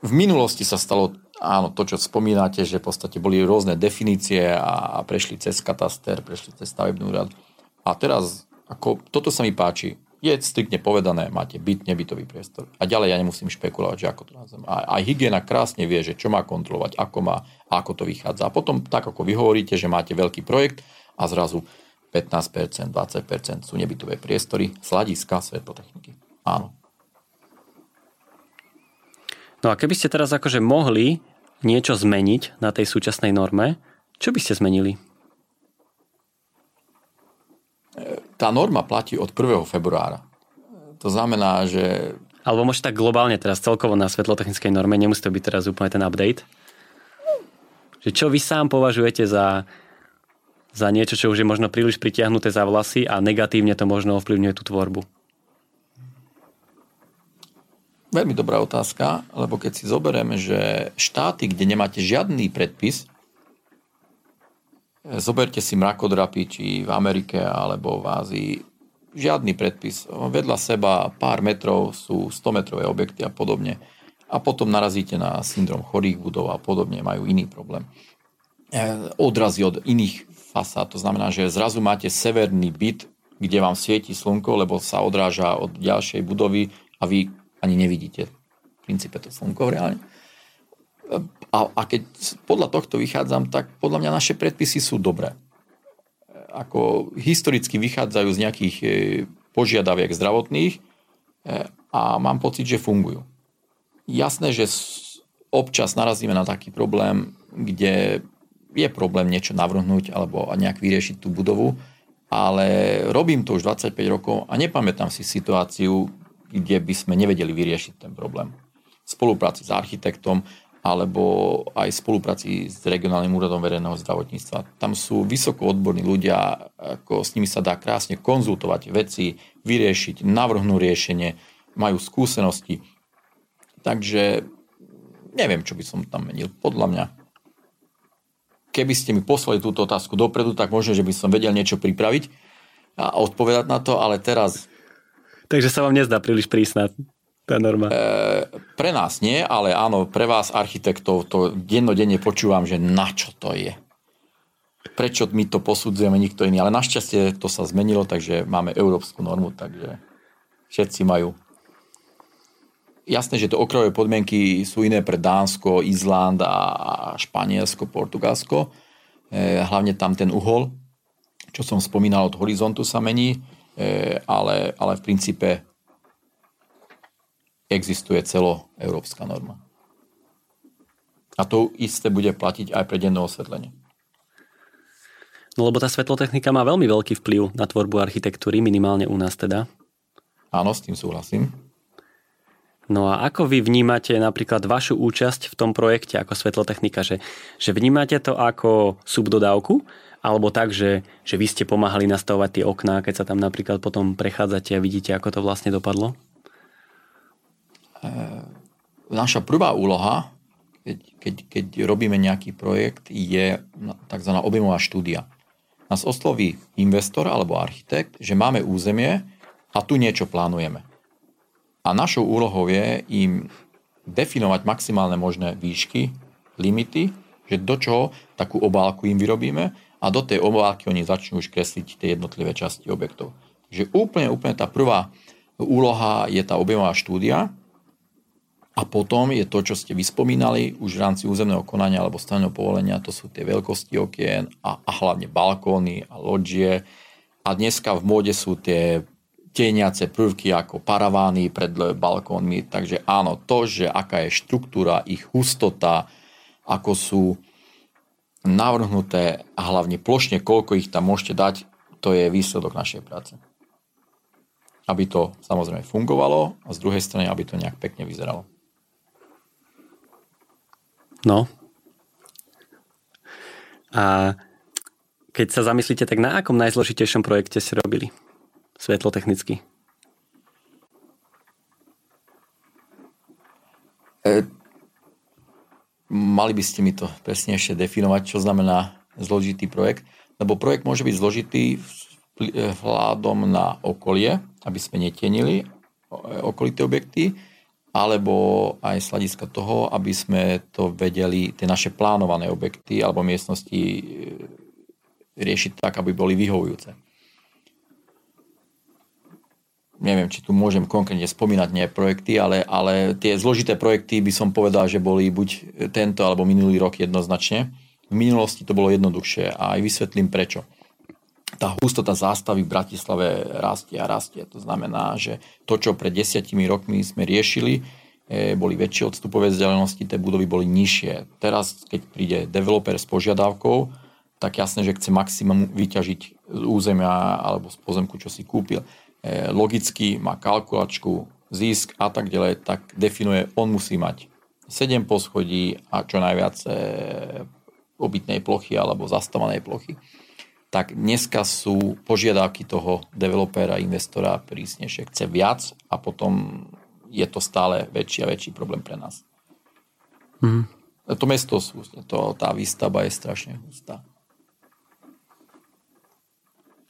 v minulosti sa stalo áno, to, čo spomínate, že v podstate boli rôzne definície a prešli cez kataster, prešli cez stavebnú úrad. A teraz, ako, toto sa mi páči, je striktne povedané, máte byt, nebytový priestor. A ďalej ja nemusím špekulovať, že ako to nazvem. Aj, aj hygiena krásne vie, že čo má kontrolovať, ako má, ako to vychádza. A potom, tak ako vy hovoríte, že máte veľký projekt a zrazu 15%, 20% sú nebytové priestory z hľadiska svetlotechniky. Áno. No a keby ste teraz akože mohli niečo zmeniť na tej súčasnej norme, čo by ste zmenili? Tá norma platí od 1. februára. To znamená, že... Alebo môžete tak globálne teraz celkovo na svetlotechnickej norme, nemusí to byť teraz úplne ten update. Že čo vy sám považujete za za niečo, čo už je možno príliš pritiahnuté za vlasy a negatívne to možno ovplyvňuje tú tvorbu? Veľmi dobrá otázka, lebo keď si zoberieme, že štáty, kde nemáte žiadny predpis, zoberte si mrakodrapy, či v Amerike alebo v Ázii, žiadny predpis. Vedľa seba pár metrov sú 100 metrové objekty a podobne. A potom narazíte na syndrom chorých budov a podobne, majú iný problém. Odrazy od iných fasád. To znamená, že zrazu máte severný byt, kde vám svieti slnko, lebo sa odráža od ďalšej budovy a vy ani nevidíte v princípe to slnko reálne. A, a keď podľa tohto vychádzam, tak podľa mňa naše predpisy sú dobré. Ako historicky vychádzajú z nejakých požiadaviek zdravotných a mám pocit, že fungujú. Jasné, že občas narazíme na taký problém, kde je problém niečo navrhnúť alebo nejak vyriešiť tú budovu, ale robím to už 25 rokov a nepamätám si situáciu, kde by sme nevedeli vyriešiť ten problém. V spolupráci s architektom alebo aj v spolupráci s regionálnym úradom verejného zdravotníctva. Tam sú vysoko odborní ľudia, ako s nimi sa dá krásne konzultovať veci, vyriešiť, navrhnú riešenie, majú skúsenosti. Takže neviem, čo by som tam menil. Podľa mňa keby ste mi poslali túto otázku dopredu, tak možno, že by som vedel niečo pripraviť a odpovedať na to, ale teraz... Takže sa vám nezdá príliš prísna tá norma? E, pre nás nie, ale áno, pre vás architektov to dennodenne počúvam, že na čo to je. Prečo my to posudzujeme, nikto iný. Ale našťastie to sa zmenilo, takže máme európsku normu, takže všetci majú Jasné, že to okrajové podmienky sú iné pre Dánsko, Izland a Španielsko, Portugalsko. E, hlavne tam ten uhol, čo som spomínal od horizontu sa mení, e, ale, ale v princípe existuje celoeurópska norma. A to isté bude platiť aj pre denné osvetlenie. No lebo tá svetlotechnika má veľmi veľký vplyv na tvorbu architektúry, minimálne u nás teda. Áno, s tým súhlasím. No a ako vy vnímate napríklad vašu účasť v tom projekte ako svetlotechnika? Že, že vnímate to ako subdodávku? Alebo tak, že, že vy ste pomáhali nastavovať tie okná, keď sa tam napríklad potom prechádzate a vidíte, ako to vlastne dopadlo? E, naša prvá úloha, keď, keď, keď robíme nejaký projekt, je tzv. objemová štúdia. Nás osloví investor alebo architekt, že máme územie a tu niečo plánujeme a našou úlohou je im definovať maximálne možné výšky, limity, že do čoho takú obálku im vyrobíme a do tej obálky oni začnú už kresliť tie jednotlivé časti objektov. Takže úplne, úplne tá prvá úloha je tá objemová štúdia a potom je to, čo ste vyspomínali už v rámci územného konania alebo stavebného povolenia, to sú tie veľkosti okien a, a hlavne balkóny a loďie. A dneska v móde sú tie tieniace prvky ako paravány pred balkónmi. Takže áno, to, že aká je štruktúra, ich hustota, ako sú navrhnuté a hlavne plošne, koľko ich tam môžete dať, to je výsledok našej práce. Aby to samozrejme fungovalo a z druhej strany, aby to nejak pekne vyzeralo. No. A keď sa zamyslíte, tak na akom najzložitejšom projekte ste robili? Svetlotechnicky? E, mali by ste mi to presnejšie definovať, čo znamená zložitý projekt, lebo projekt môže byť zložitý vzhľadom na okolie, aby sme netienili okolité objekty, alebo aj z hľadiska toho, aby sme to vedeli, tie naše plánované objekty alebo miestnosti e, riešiť tak, aby boli vyhovujúce neviem, či tu môžem konkrétne spomínať nie projekty, ale, ale tie zložité projekty by som povedal, že boli buď tento alebo minulý rok jednoznačne. V minulosti to bolo jednoduchšie a aj vysvetlím prečo. Tá hustota zástavy v Bratislave rastie a rastie. To znamená, že to, čo pred desiatimi rokmi sme riešili, e, boli väčšie odstupové vzdialenosti, tie budovy boli nižšie. Teraz, keď príde developer s požiadavkou, tak jasné, že chce maximum vyťažiť z územia alebo z pozemku, čo si kúpil. E, logicky má kalkulačku, zisk a tak ďalej, tak definuje, on musí mať 7 poschodí a čo najviac e, obytnej plochy alebo zastávanej plochy. Tak dneska sú požiadavky toho developera, investora prísnejšie. Chce viac a potom je to stále väčší a väčší problém pre nás. Mm. To mesto to, tá výstava je strašne hustá.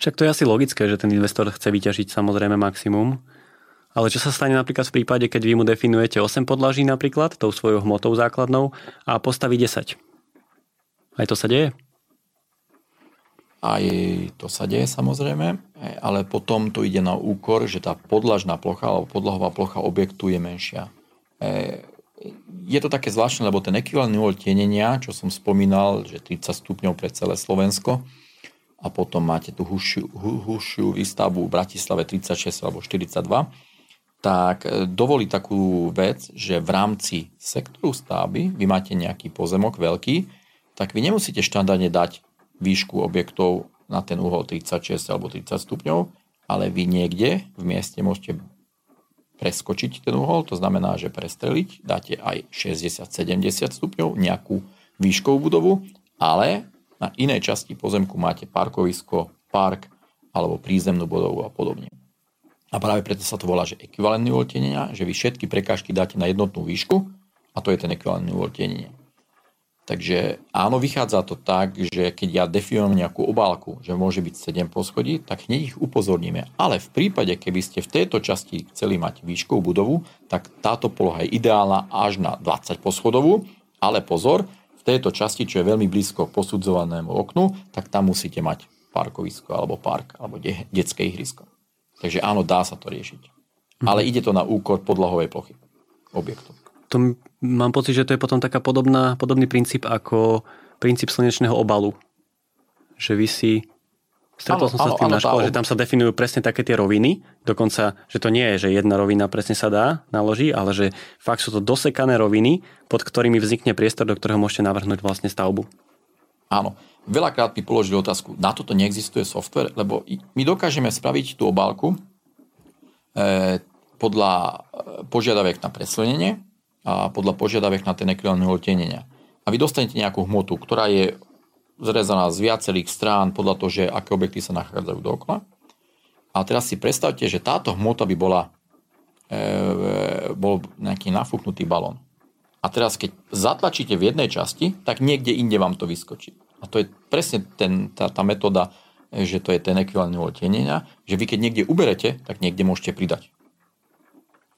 Však to je asi logické, že ten investor chce vyťažiť samozrejme maximum. Ale čo sa stane napríklad v prípade, keď vy mu definujete 8 podlaží napríklad, tou svojou hmotou základnou a postaví 10? Aj to sa deje? Aj to sa deje samozrejme, ale potom to ide na úkor, že tá podlažná plocha alebo podlahová plocha objektu je menšia. E, je to také zvláštne, lebo ten ekvivalentný uhol tienenia, čo som spomínal, že 30 stupňov pre celé Slovensko, a potom máte tú húšiu výstavbu v Bratislave 36 alebo 42, tak e, dovolí takú vec, že v rámci sektoru stavby vy máte nejaký pozemok veľký, tak vy nemusíte štandardne dať výšku objektov na ten uhol 36 alebo 30 stupňov, ale vy niekde v mieste môžete preskočiť ten uhol, to znamená, že prestreliť, dáte aj 60-70 stupňov, nejakú výškovú budovu, ale na inej časti pozemku máte parkovisko, park alebo prízemnú budovu a podobne. A práve preto sa to volá, že ekvivalentný úhol že vy všetky prekážky dáte na jednotnú výšku a to je ten ekvivalentný úhol Takže áno, vychádza to tak, že keď ja definujem nejakú obálku, že môže byť 7 poschodí, tak hneď ich upozorníme. Ale v prípade, keby ste v tejto časti chceli mať výškovú budovu, tak táto poloha je ideálna až na 20 poschodovú, ale pozor, v tejto časti, čo je veľmi blízko posudzovanému oknu, tak tam musíte mať parkovisko alebo park alebo de- detské ihrisko. Takže áno, dá sa to riešiť. Mhm. Ale ide to na úkor podlahovej plochy. objektov. To mám pocit, že to je potom taká podobná, podobný princíp ako princíp slnečného obalu. Že vy si Stretol som sa s tým na škole, že tam sa definujú presne také tie roviny, dokonca, že to nie je, že jedna rovina presne sa dá naloží, ale že fakt sú to dosekané roviny, pod ktorými vznikne priestor, do ktorého môžete navrhnúť vlastne stavbu. Áno. Veľakrát mi položili otázku, na toto neexistuje software, lebo my dokážeme spraviť tú obálku e, podľa e, požiadaviek na preslenenie a podľa požiadaviek na ten ekvivalent tenenia. A vy dostanete nejakú hmotu, ktorá je zrezaná z viacerých strán podľa toho, že aké objekty sa nachádzajú dookola. A teraz si predstavte, že táto hmota by bola e, bol nejaký nafúknutý balón. A teraz, keď zatlačíte v jednej časti, tak niekde inde vám to vyskočí. A to je presne ten, tá, tá metóda, že to je ten ekvivalent tenenia, že vy keď niekde uberete, tak niekde môžete pridať.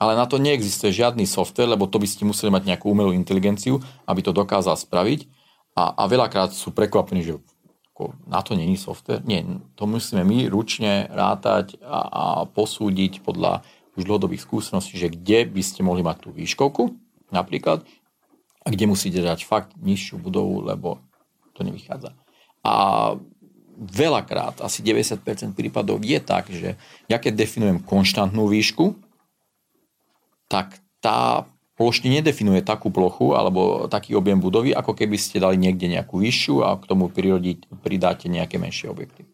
Ale na to neexistuje žiadny software, lebo to by ste museli mať nejakú umelú inteligenciu, aby to dokázal spraviť a, a veľakrát sú prekvapení, že ako, na to není software. Nie, to musíme my ručne rátať a, a posúdiť podľa už dlhodobých skúseností, že kde by ste mohli mať tú výškovku napríklad a kde musíte dať fakt nižšiu budovu, lebo to nevychádza. A veľakrát, asi 90% prípadov je tak, že ja keď definujem konštantnú výšku, tak tá plošne nedefinuje takú plochu alebo taký objem budovy, ako keby ste dali niekde nejakú vyššiu a k tomu prirodiť, pridáte nejaké menšie objekty.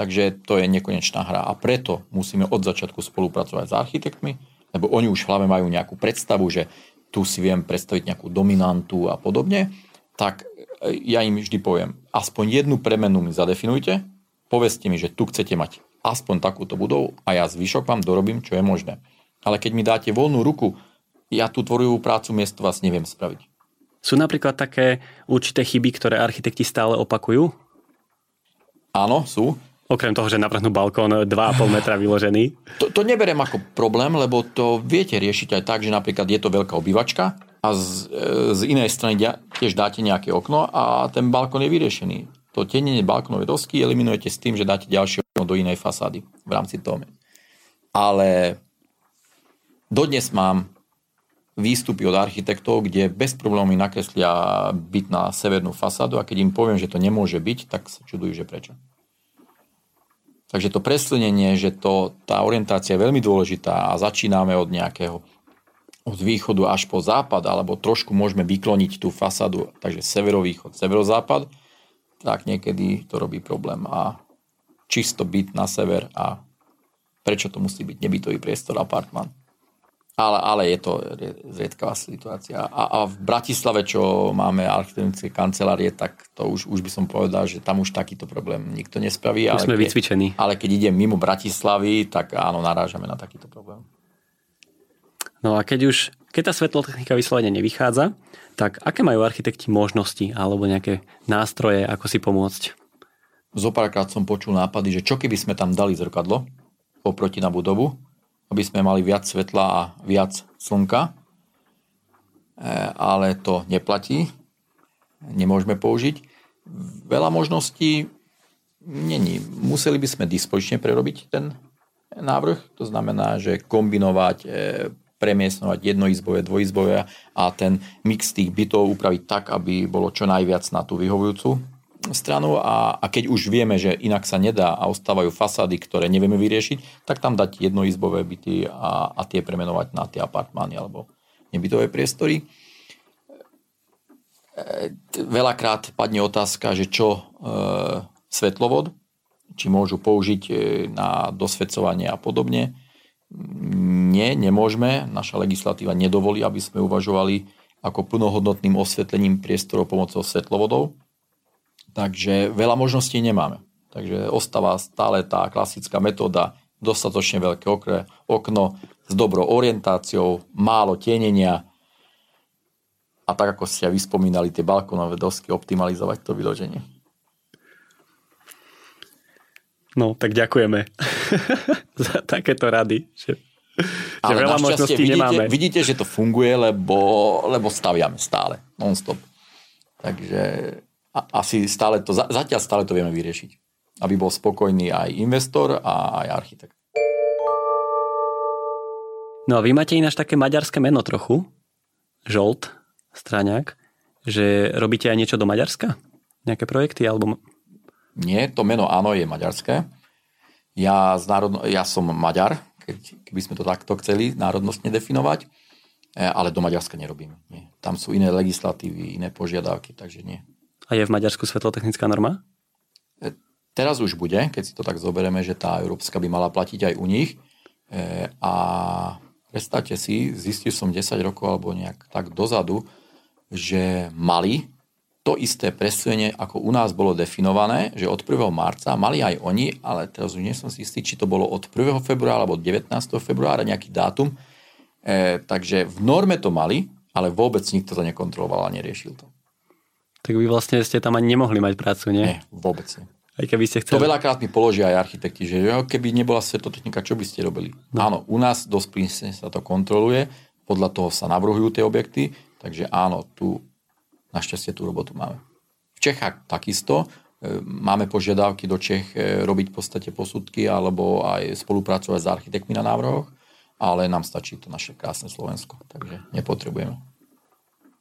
Takže to je nekonečná hra a preto musíme od začiatku spolupracovať s architektmi, lebo oni už v hlave majú nejakú predstavu, že tu si viem predstaviť nejakú dominantu a podobne, tak e, ja im vždy poviem, aspoň jednu premenu mi zadefinujte, povedzte mi, že tu chcete mať aspoň takúto budovu a ja zvyšok vám dorobím, čo je možné. Ale keď mi dáte voľnú ruku ja tú tvorivú prácu miesto vás neviem spraviť. Sú napríklad také určité chyby, ktoré architekti stále opakujú? Áno, sú. Okrem toho, že navrhnú balkón 2,5 metra vyložený. To, to neberiem ako problém, lebo to viete riešiť aj tak, že napríklad je to veľká obývačka a z, e, z inej strany tiež dáte nejaké okno a ten balkón je vyriešený. To tenenie balkónovej dosky eliminujete s tým, že dáte ďalšie okno do inej fasády v rámci toho. Ale dodnes mám výstupy od architektov, kde bez problémov nakreslia byt na severnú fasádu a keď im poviem, že to nemôže byť, tak sa čudujú, že prečo. Takže to preslenenie, že to, tá orientácia je veľmi dôležitá a začíname od nejakého od východu až po západ, alebo trošku môžeme vykloniť tú fasádu, takže severovýchod, severozápad, tak niekedy to robí problém. A čisto byt na sever a prečo to musí byť nebytový priestor, apartman. Ale, ale je to zriedkavá situácia. A, a v Bratislave, čo máme architektonické kancelárie, tak to už, už by som povedal, že tam už takýto problém nikto nespraví. Už ale sme keď, vycvičení. Ale keď idem mimo Bratislavy, tak áno, narážame na takýto problém. No a keď už, keď tá svetlotechnika vyslovene nevychádza, tak aké majú architekti možnosti alebo nejaké nástroje, ako si pomôcť? Zopárkrát som počul nápady, že čo keby sme tam dali zrkadlo oproti na budovu, aby sme mali viac svetla a viac slnka, e, ale to neplatí, nemôžeme použiť. Veľa možností není. Museli by sme dispozične prerobiť ten návrh, to znamená, že kombinovať, e, premiesnovať jednoizbové, dvojizbové a ten mix tých bytov upraviť tak, aby bolo čo najviac na tú vyhovujúcu stranu a, a keď už vieme, že inak sa nedá a ostávajú fasády, ktoré nevieme vyriešiť, tak tam dať jednoizbové byty a, a tie premenovať na tie apartmány alebo nebytové priestory. E, veľakrát padne otázka, že čo e, svetlovod, či môžu použiť e, na dosvedcovanie a podobne. Nie, nemôžeme. Naša legislatíva nedovolí, aby sme uvažovali ako plnohodnotným osvetlením priestorov pomocou svetlovodov Takže veľa možností nemáme. Takže ostáva stále tá klasická metóda, dostatočne veľké okre, okno s dobrou orientáciou, málo tienenia a tak ako ste aj vyspomínali, tie balkónové dosky optimalizovať to vyloženie. No, tak ďakujeme za takéto rady. Že, Ale že veľa možností vidíte, nemáme. Vidíte, že to funguje, lebo, lebo staviame stále, non-stop. Takže a asi stále to, zatiaľ stále to vieme vyriešiť. Aby bol spokojný aj investor a aj architekt. No a vy máte ináč také maďarské meno trochu, Žolt, Straňák, že robíte aj niečo do Maďarska? Nejaké projekty? Alebo... Nie, to meno áno je maďarské. Ja, z národno... ja som Maďar, keď, keby sme to takto chceli národnostne definovať, e, ale do Maďarska nerobím. Nie. Tam sú iné legislatívy, iné požiadavky, takže nie. A je v Maďarsku svetlotechnická norma? E, teraz už bude, keď si to tak zoberieme, že tá európska by mala platiť aj u nich. E, a predstavte si, zistil som 10 rokov alebo nejak tak dozadu, že mali to isté presvedenie, ako u nás bolo definované, že od 1. marca mali aj oni, ale teraz už nie som si istý, či to bolo od 1. februára alebo 19. februára, nejaký dátum. E, takže v norme to mali, ale vôbec nikto to nekontroloval a neriešil to. Tak vy vlastne ste tam ani nemohli mať prácu, nie? Nie, vôbec nie. Aj keby ste chceli. To veľakrát mi položia aj architekti, že keby nebola svetotechnika, čo by ste robili? No. Áno, u nás dosť prísne sa to kontroluje, podľa toho sa navrhujú tie objekty, takže áno, tu Našťastie tú robotu máme. V Čechách takisto. E, máme požiadavky do Čech e, robiť v podstate posudky alebo aj spolupracovať s architektmi na návrhoch, ale nám stačí to naše krásne Slovensko, takže nepotrebujeme.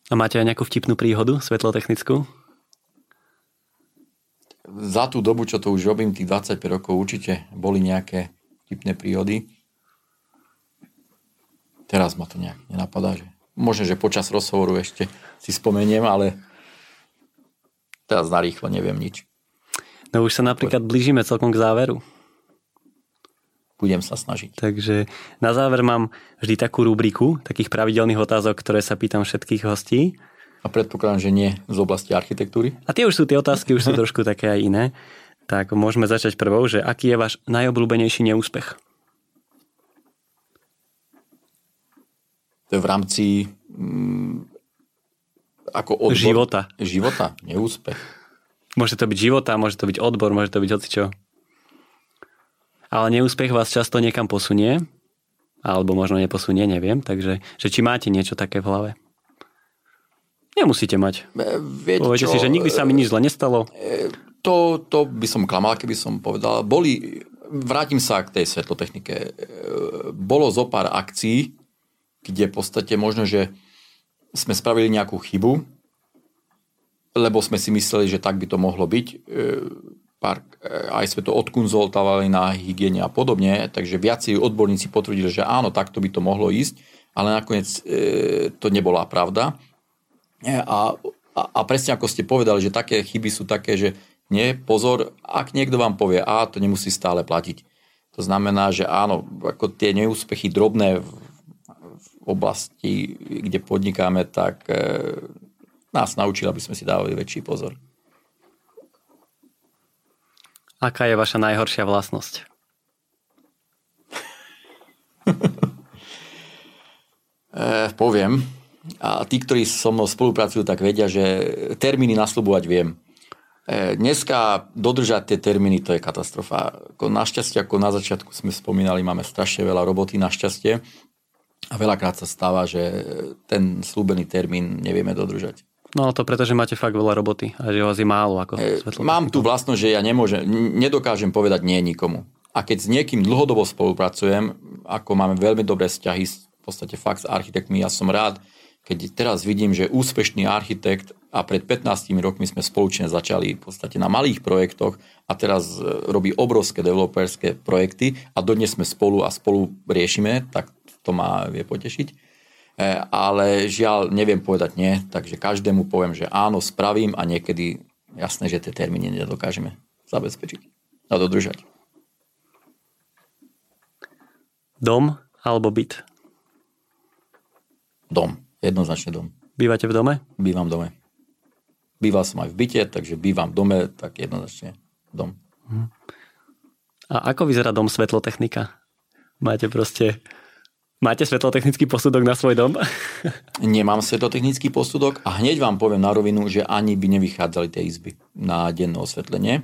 A máte aj nejakú vtipnú príhodu svetlotechnickú? Za tú dobu, čo to už robím, tých 25 rokov, určite boli nejaké vtipné príhody. Teraz ma to nejak nenapadá, že možno, že počas rozhovoru ešte si spomeniem, ale teraz narýchlo neviem nič. No už sa napríklad blížime celkom k záveru. Budem sa snažiť. Takže na záver mám vždy takú rubriku takých pravidelných otázok, ktoré sa pýtam všetkých hostí. A predpokladám, že nie z oblasti architektúry. A tie už sú, tie otázky už sú trošku také aj iné. Tak môžeme začať prvou, že aký je váš najobľúbenejší neúspech? v rámci mm, ako odbor, života. Života, neúspech. Môže to byť života, môže to byť odbor, môže to byť hocičo. Ale neúspech vás často niekam posunie, alebo možno neposunie, neviem. Takže že či máte niečo také v hlave? Nemusíte mať. E, viete Poviete čo? si, že nikdy sa mi nič zle nestalo. E, to, to by som klamal, keby som povedal. Boli, vrátim sa k tej svetlotechnike. E, bolo zo pár akcií, kde v podstate možno, že sme spravili nejakú chybu, lebo sme si mysleli, že tak by to mohlo byť. Pár, e, aj sme to odkonzultovali na hygiene a podobne, takže viacej odborníci potvrdili, že áno, takto by to mohlo ísť, ale nakoniec e, to nebola pravda. A, a, a presne ako ste povedali, že také chyby sú také, že nie, pozor, ak niekto vám povie A, to nemusí stále platiť. To znamená, že áno, ako tie neúspechy drobné oblasti, kde podnikáme, tak e, nás naučil, aby sme si dávali väčší pozor. Aká je vaša najhoršia vlastnosť? e, poviem. A tí, ktorí so mnou spolupracujú, tak vedia, že termíny nasľubovať viem. E, dneska dodržať tie termíny, to je katastrofa. Ako našťastie, ako na začiatku sme spomínali, máme strašne veľa roboty, našťastie. A veľakrát sa stáva, že ten slúbený termín nevieme dodržať. No to preto, že máte fakt veľa roboty a že vás je málo ako e, Mám tu vlastnosť, že ja nemôžem, nedokážem povedať nie nikomu. A keď s niekým dlhodobo spolupracujem, ako máme veľmi dobré vzťahy v podstate fakt s architektmi, ja som rád, keď teraz vidím, že úspešný architekt a pred 15 rokmi sme spoločne začali v podstate na malých projektoch a teraz e, robí obrovské developerské projekty a dodnes sme spolu a spolu riešime, tak to ma vie potešiť. E, ale žiaľ, neviem povedať nie, takže každému poviem, že áno, spravím a niekedy jasné, že tie termíny nedokážeme zabezpečiť a dodržať. Dom alebo byt? Dom. Jednoznačne dom. Bývate v dome? Bývam v dome. Býval som aj v byte, takže bývam v dome, tak jednoznačne dom. A ako vyzerá dom svetlotechnika? Máte proste Máte svetlotechnický posudok na svoj dom? Nemám svetlotechnický posudok a hneď vám poviem na rovinu, že ani by nevychádzali tie izby na denné osvetlenie.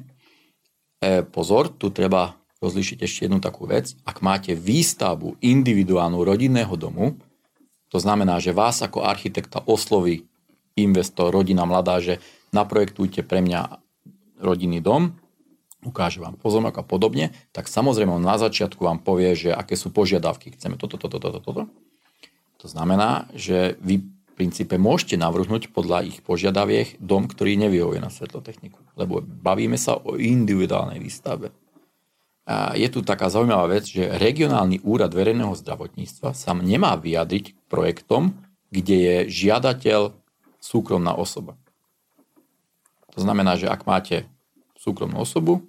E, pozor, tu treba rozlišiť ešte jednu takú vec. Ak máte výstavbu individuálnu rodinného domu, to znamená, že vás ako architekta osloví investor, rodina mladá, že naprojektujte pre mňa rodinný dom, ukáže vám pozornosť a podobne, tak samozrejme on na začiatku vám povie, že aké sú požiadavky. Chceme toto, toto, toto, toto. To znamená, že vy v princípe môžete navrhnúť podľa ich požiadaviek dom, ktorý nevyhovuje na svetlotechniku. Lebo bavíme sa o individuálnej výstave. A je tu taká zaujímavá vec, že regionálny úrad verejného zdravotníctva sa nemá vyjadriť projektom, kde je žiadateľ súkromná osoba. To znamená, že ak máte súkromnú osobu,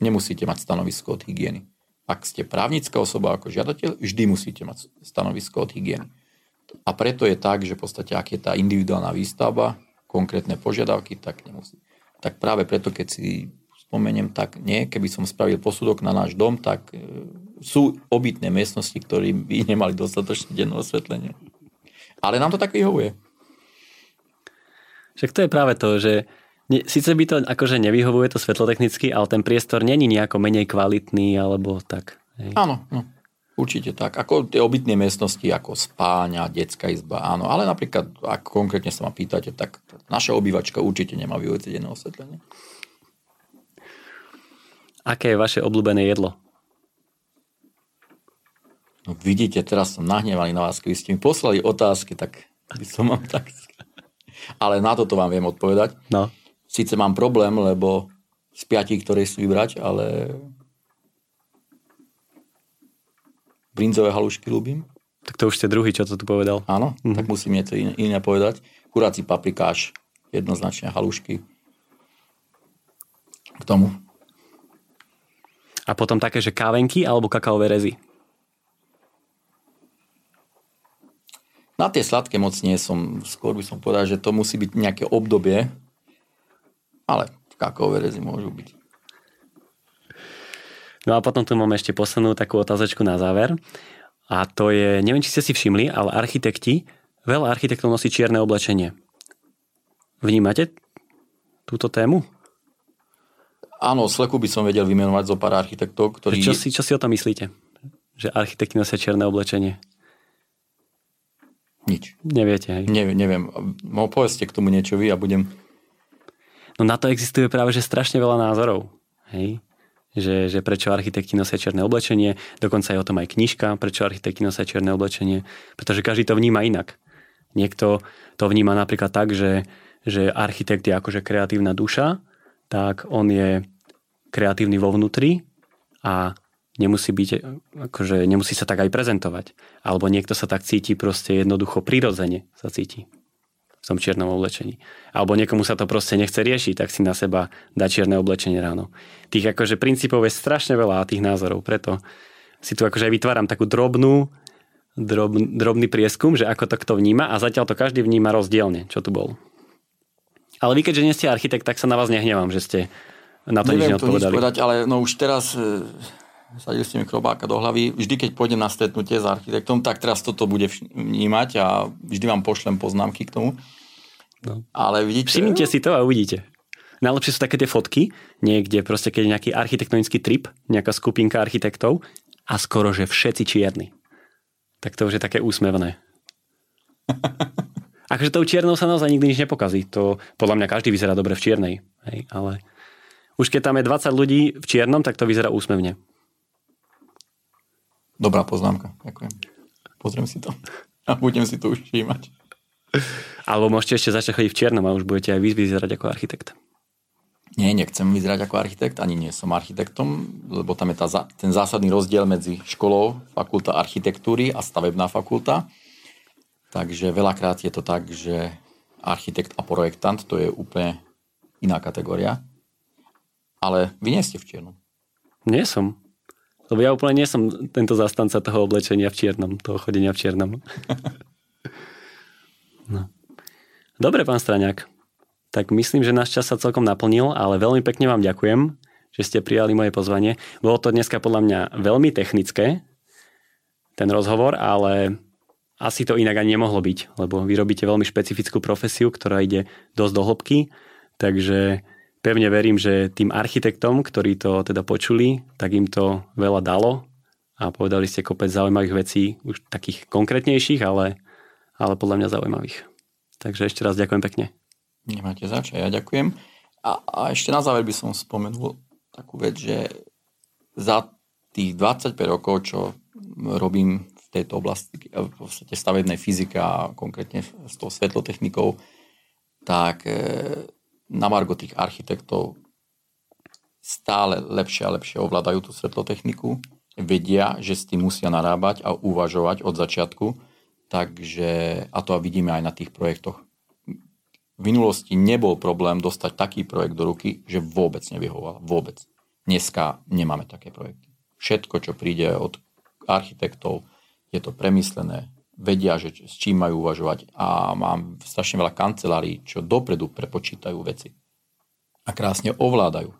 nemusíte mať stanovisko od hygieny. Ak ste právnická osoba ako žiadateľ, vždy musíte mať stanovisko od hygieny. A preto je tak, že v podstate, ak je tá individuálna výstavba, konkrétne požiadavky, tak nemusí. Tak práve preto, keď si spomeniem, tak nie, keby som spravil posudok na náš dom, tak e, sú obytné miestnosti, ktoré by nemali dostatočne denné osvetlenie. Ale nám to tak vyhovuje. Však to je práve to, že Sice by to akože nevyhovuje to svetlotechnicky, ale ten priestor není nejako menej kvalitný alebo tak. Hej. Áno, no, určite tak. Ako tie obytné miestnosti, ako spáňa, detská izba, áno. Ale napríklad, ak konkrétne sa ma pýtate, tak naša obývačka určite nemá vyhovujúce denné osvetlenie. Aké je vaše obľúbené jedlo? No vidíte, teraz som nahnevaný na vás, keby ste mi poslali otázky, tak by som vám tak... Ale na toto vám viem odpovedať. No. Sice mám problém, lebo z piatich, ktoré si vybrať, ale brinzové halušky ľúbim. Tak to už ste druhý, čo to tu povedal. Áno, mm-hmm. tak musím niečo iné, iné povedať. Kuráci paprikáš, jednoznačne halušky. K tomu. A potom také, že kávenky alebo kakaové rezy? Na tie sladké moc nie som, skôr by som povedal, že to musí byť nejaké obdobie, ale kakaové rezy môžu byť. No a potom tu máme ešte poslednú takú otázočku na záver. A to je, neviem, či ste si všimli, ale architekti, veľa architektov nosí čierne oblečenie. Vnímate túto tému? Áno, Sleku by som vedel vymenovať zo pár architektov, ktorí... Čo si, čo si o tom myslíte? Že architekti nosia čierne oblečenie? Nič. Neviete, hej? Neviem, neviem. Povedzte k tomu niečo vy a budem No na to existuje práve že strašne veľa názorov. Hej? Že, že prečo architekti nosia čierne oblečenie, dokonca je o tom aj knižka, prečo architekti nosia čierne oblečenie, pretože každý to vníma inak. Niekto to vníma napríklad tak, že, že architekt je akože kreatívna duša, tak on je kreatívny vo vnútri a nemusí byť, akože nemusí sa tak aj prezentovať. Alebo niekto sa tak cíti proste jednoducho prirodzene sa cíti v tom čiernom oblečení. Alebo niekomu sa to proste nechce riešiť, tak si na seba dá čierne oblečenie ráno. Tých akože princípov je strašne veľa a tých názorov, preto si tu akože aj vytváram takú drobnú, drob, drobný prieskum, že ako to kto vníma a zatiaľ to každý vníma rozdielne, čo tu bol. Ale vy, keďže nie ste architekt, tak sa na vás nehnevám, že ste na to Neviem nič neodpovedali. to nič povedať, ale no už teraz e, sadili ste mi krobáka do hlavy. Vždy, keď pôjdem na stretnutie s architektom, tak teraz toto bude vnímať a vždy vám pošlem poznámky k tomu. No. Ale vidíte... Všimnite si to a uvidíte. Najlepšie sú také tie fotky, niekde proste, keď je nejaký architektonický trip, nejaká skupinka architektov a skoro, že všetci čierni. Tak to už je také úsmevné. akože tou čiernou sa naozaj nikdy nič nepokazí. To podľa mňa každý vyzerá dobre v čiernej. Hej, ale už keď tam je 20 ľudí v čiernom, tak to vyzerá úsmevne. Dobrá poznámka, ďakujem. Pozriem si to a budem si to už všímať. Alebo môžete ešte začať chodiť v čiernom a už budete aj vy vyzerať ako architekt. Nie, nechcem vyzerať ako architekt, ani nie som architektom, lebo tam je tá, ten zásadný rozdiel medzi školou, fakulta architektúry a stavebná fakulta. Takže veľakrát je to tak, že architekt a projektant to je úplne iná kategória. Ale vy nie ste v čiernom. Nie som. Lebo ja úplne nie som tento zastanca toho oblečenia v čiernom, toho chodenia v čiernom. no. Dobre, pán Straňák. Tak myslím, že náš čas sa celkom naplnil, ale veľmi pekne vám ďakujem, že ste prijali moje pozvanie. Bolo to dneska podľa mňa veľmi technické, ten rozhovor, ale asi to inak ani nemohlo byť, lebo vy robíte veľmi špecifickú profesiu, ktorá ide dosť do hĺbky, takže pevne verím, že tým architektom, ktorí to teda počuli, tak im to veľa dalo a povedali ste kopec zaujímavých vecí, už takých konkrétnejších, ale, ale podľa mňa zaujímavých. Takže ešte raz ďakujem pekne. Nemáte zač, ja ďakujem. A, a ešte na záver by som spomenul takú vec, že za tých 25 rokov, čo robím v tejto oblasti, v podstate stavebnej fyzike a konkrétne s tou svetlotechnikou, tak e, na margo tých architektov stále lepšie a lepšie ovládajú tú svetlotechniku, vedia, že s tým musia narábať a uvažovať od začiatku, takže, a to vidíme aj na tých projektoch. V minulosti nebol problém dostať taký projekt do ruky, že vôbec nevyhovoval. Vôbec. Dneska nemáme také projekty. Všetko, čo príde od architektov, je to premyslené, vedia, že s čím majú uvažovať a mám strašne veľa kancelárií, čo dopredu prepočítajú veci a krásne ovládajú.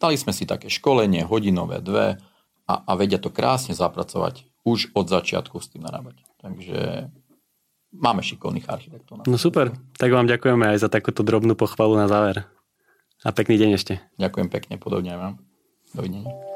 Dali sme si také školenie, hodinové, dve a, a vedia to krásne zapracovať už od začiatku s tým narábať. Takže máme šikovných architektov. No super, tak vám ďakujeme aj za takúto drobnú pochvalu na záver. A pekný deň ešte. Ďakujem pekne, podobne aj vám. Dovidenia.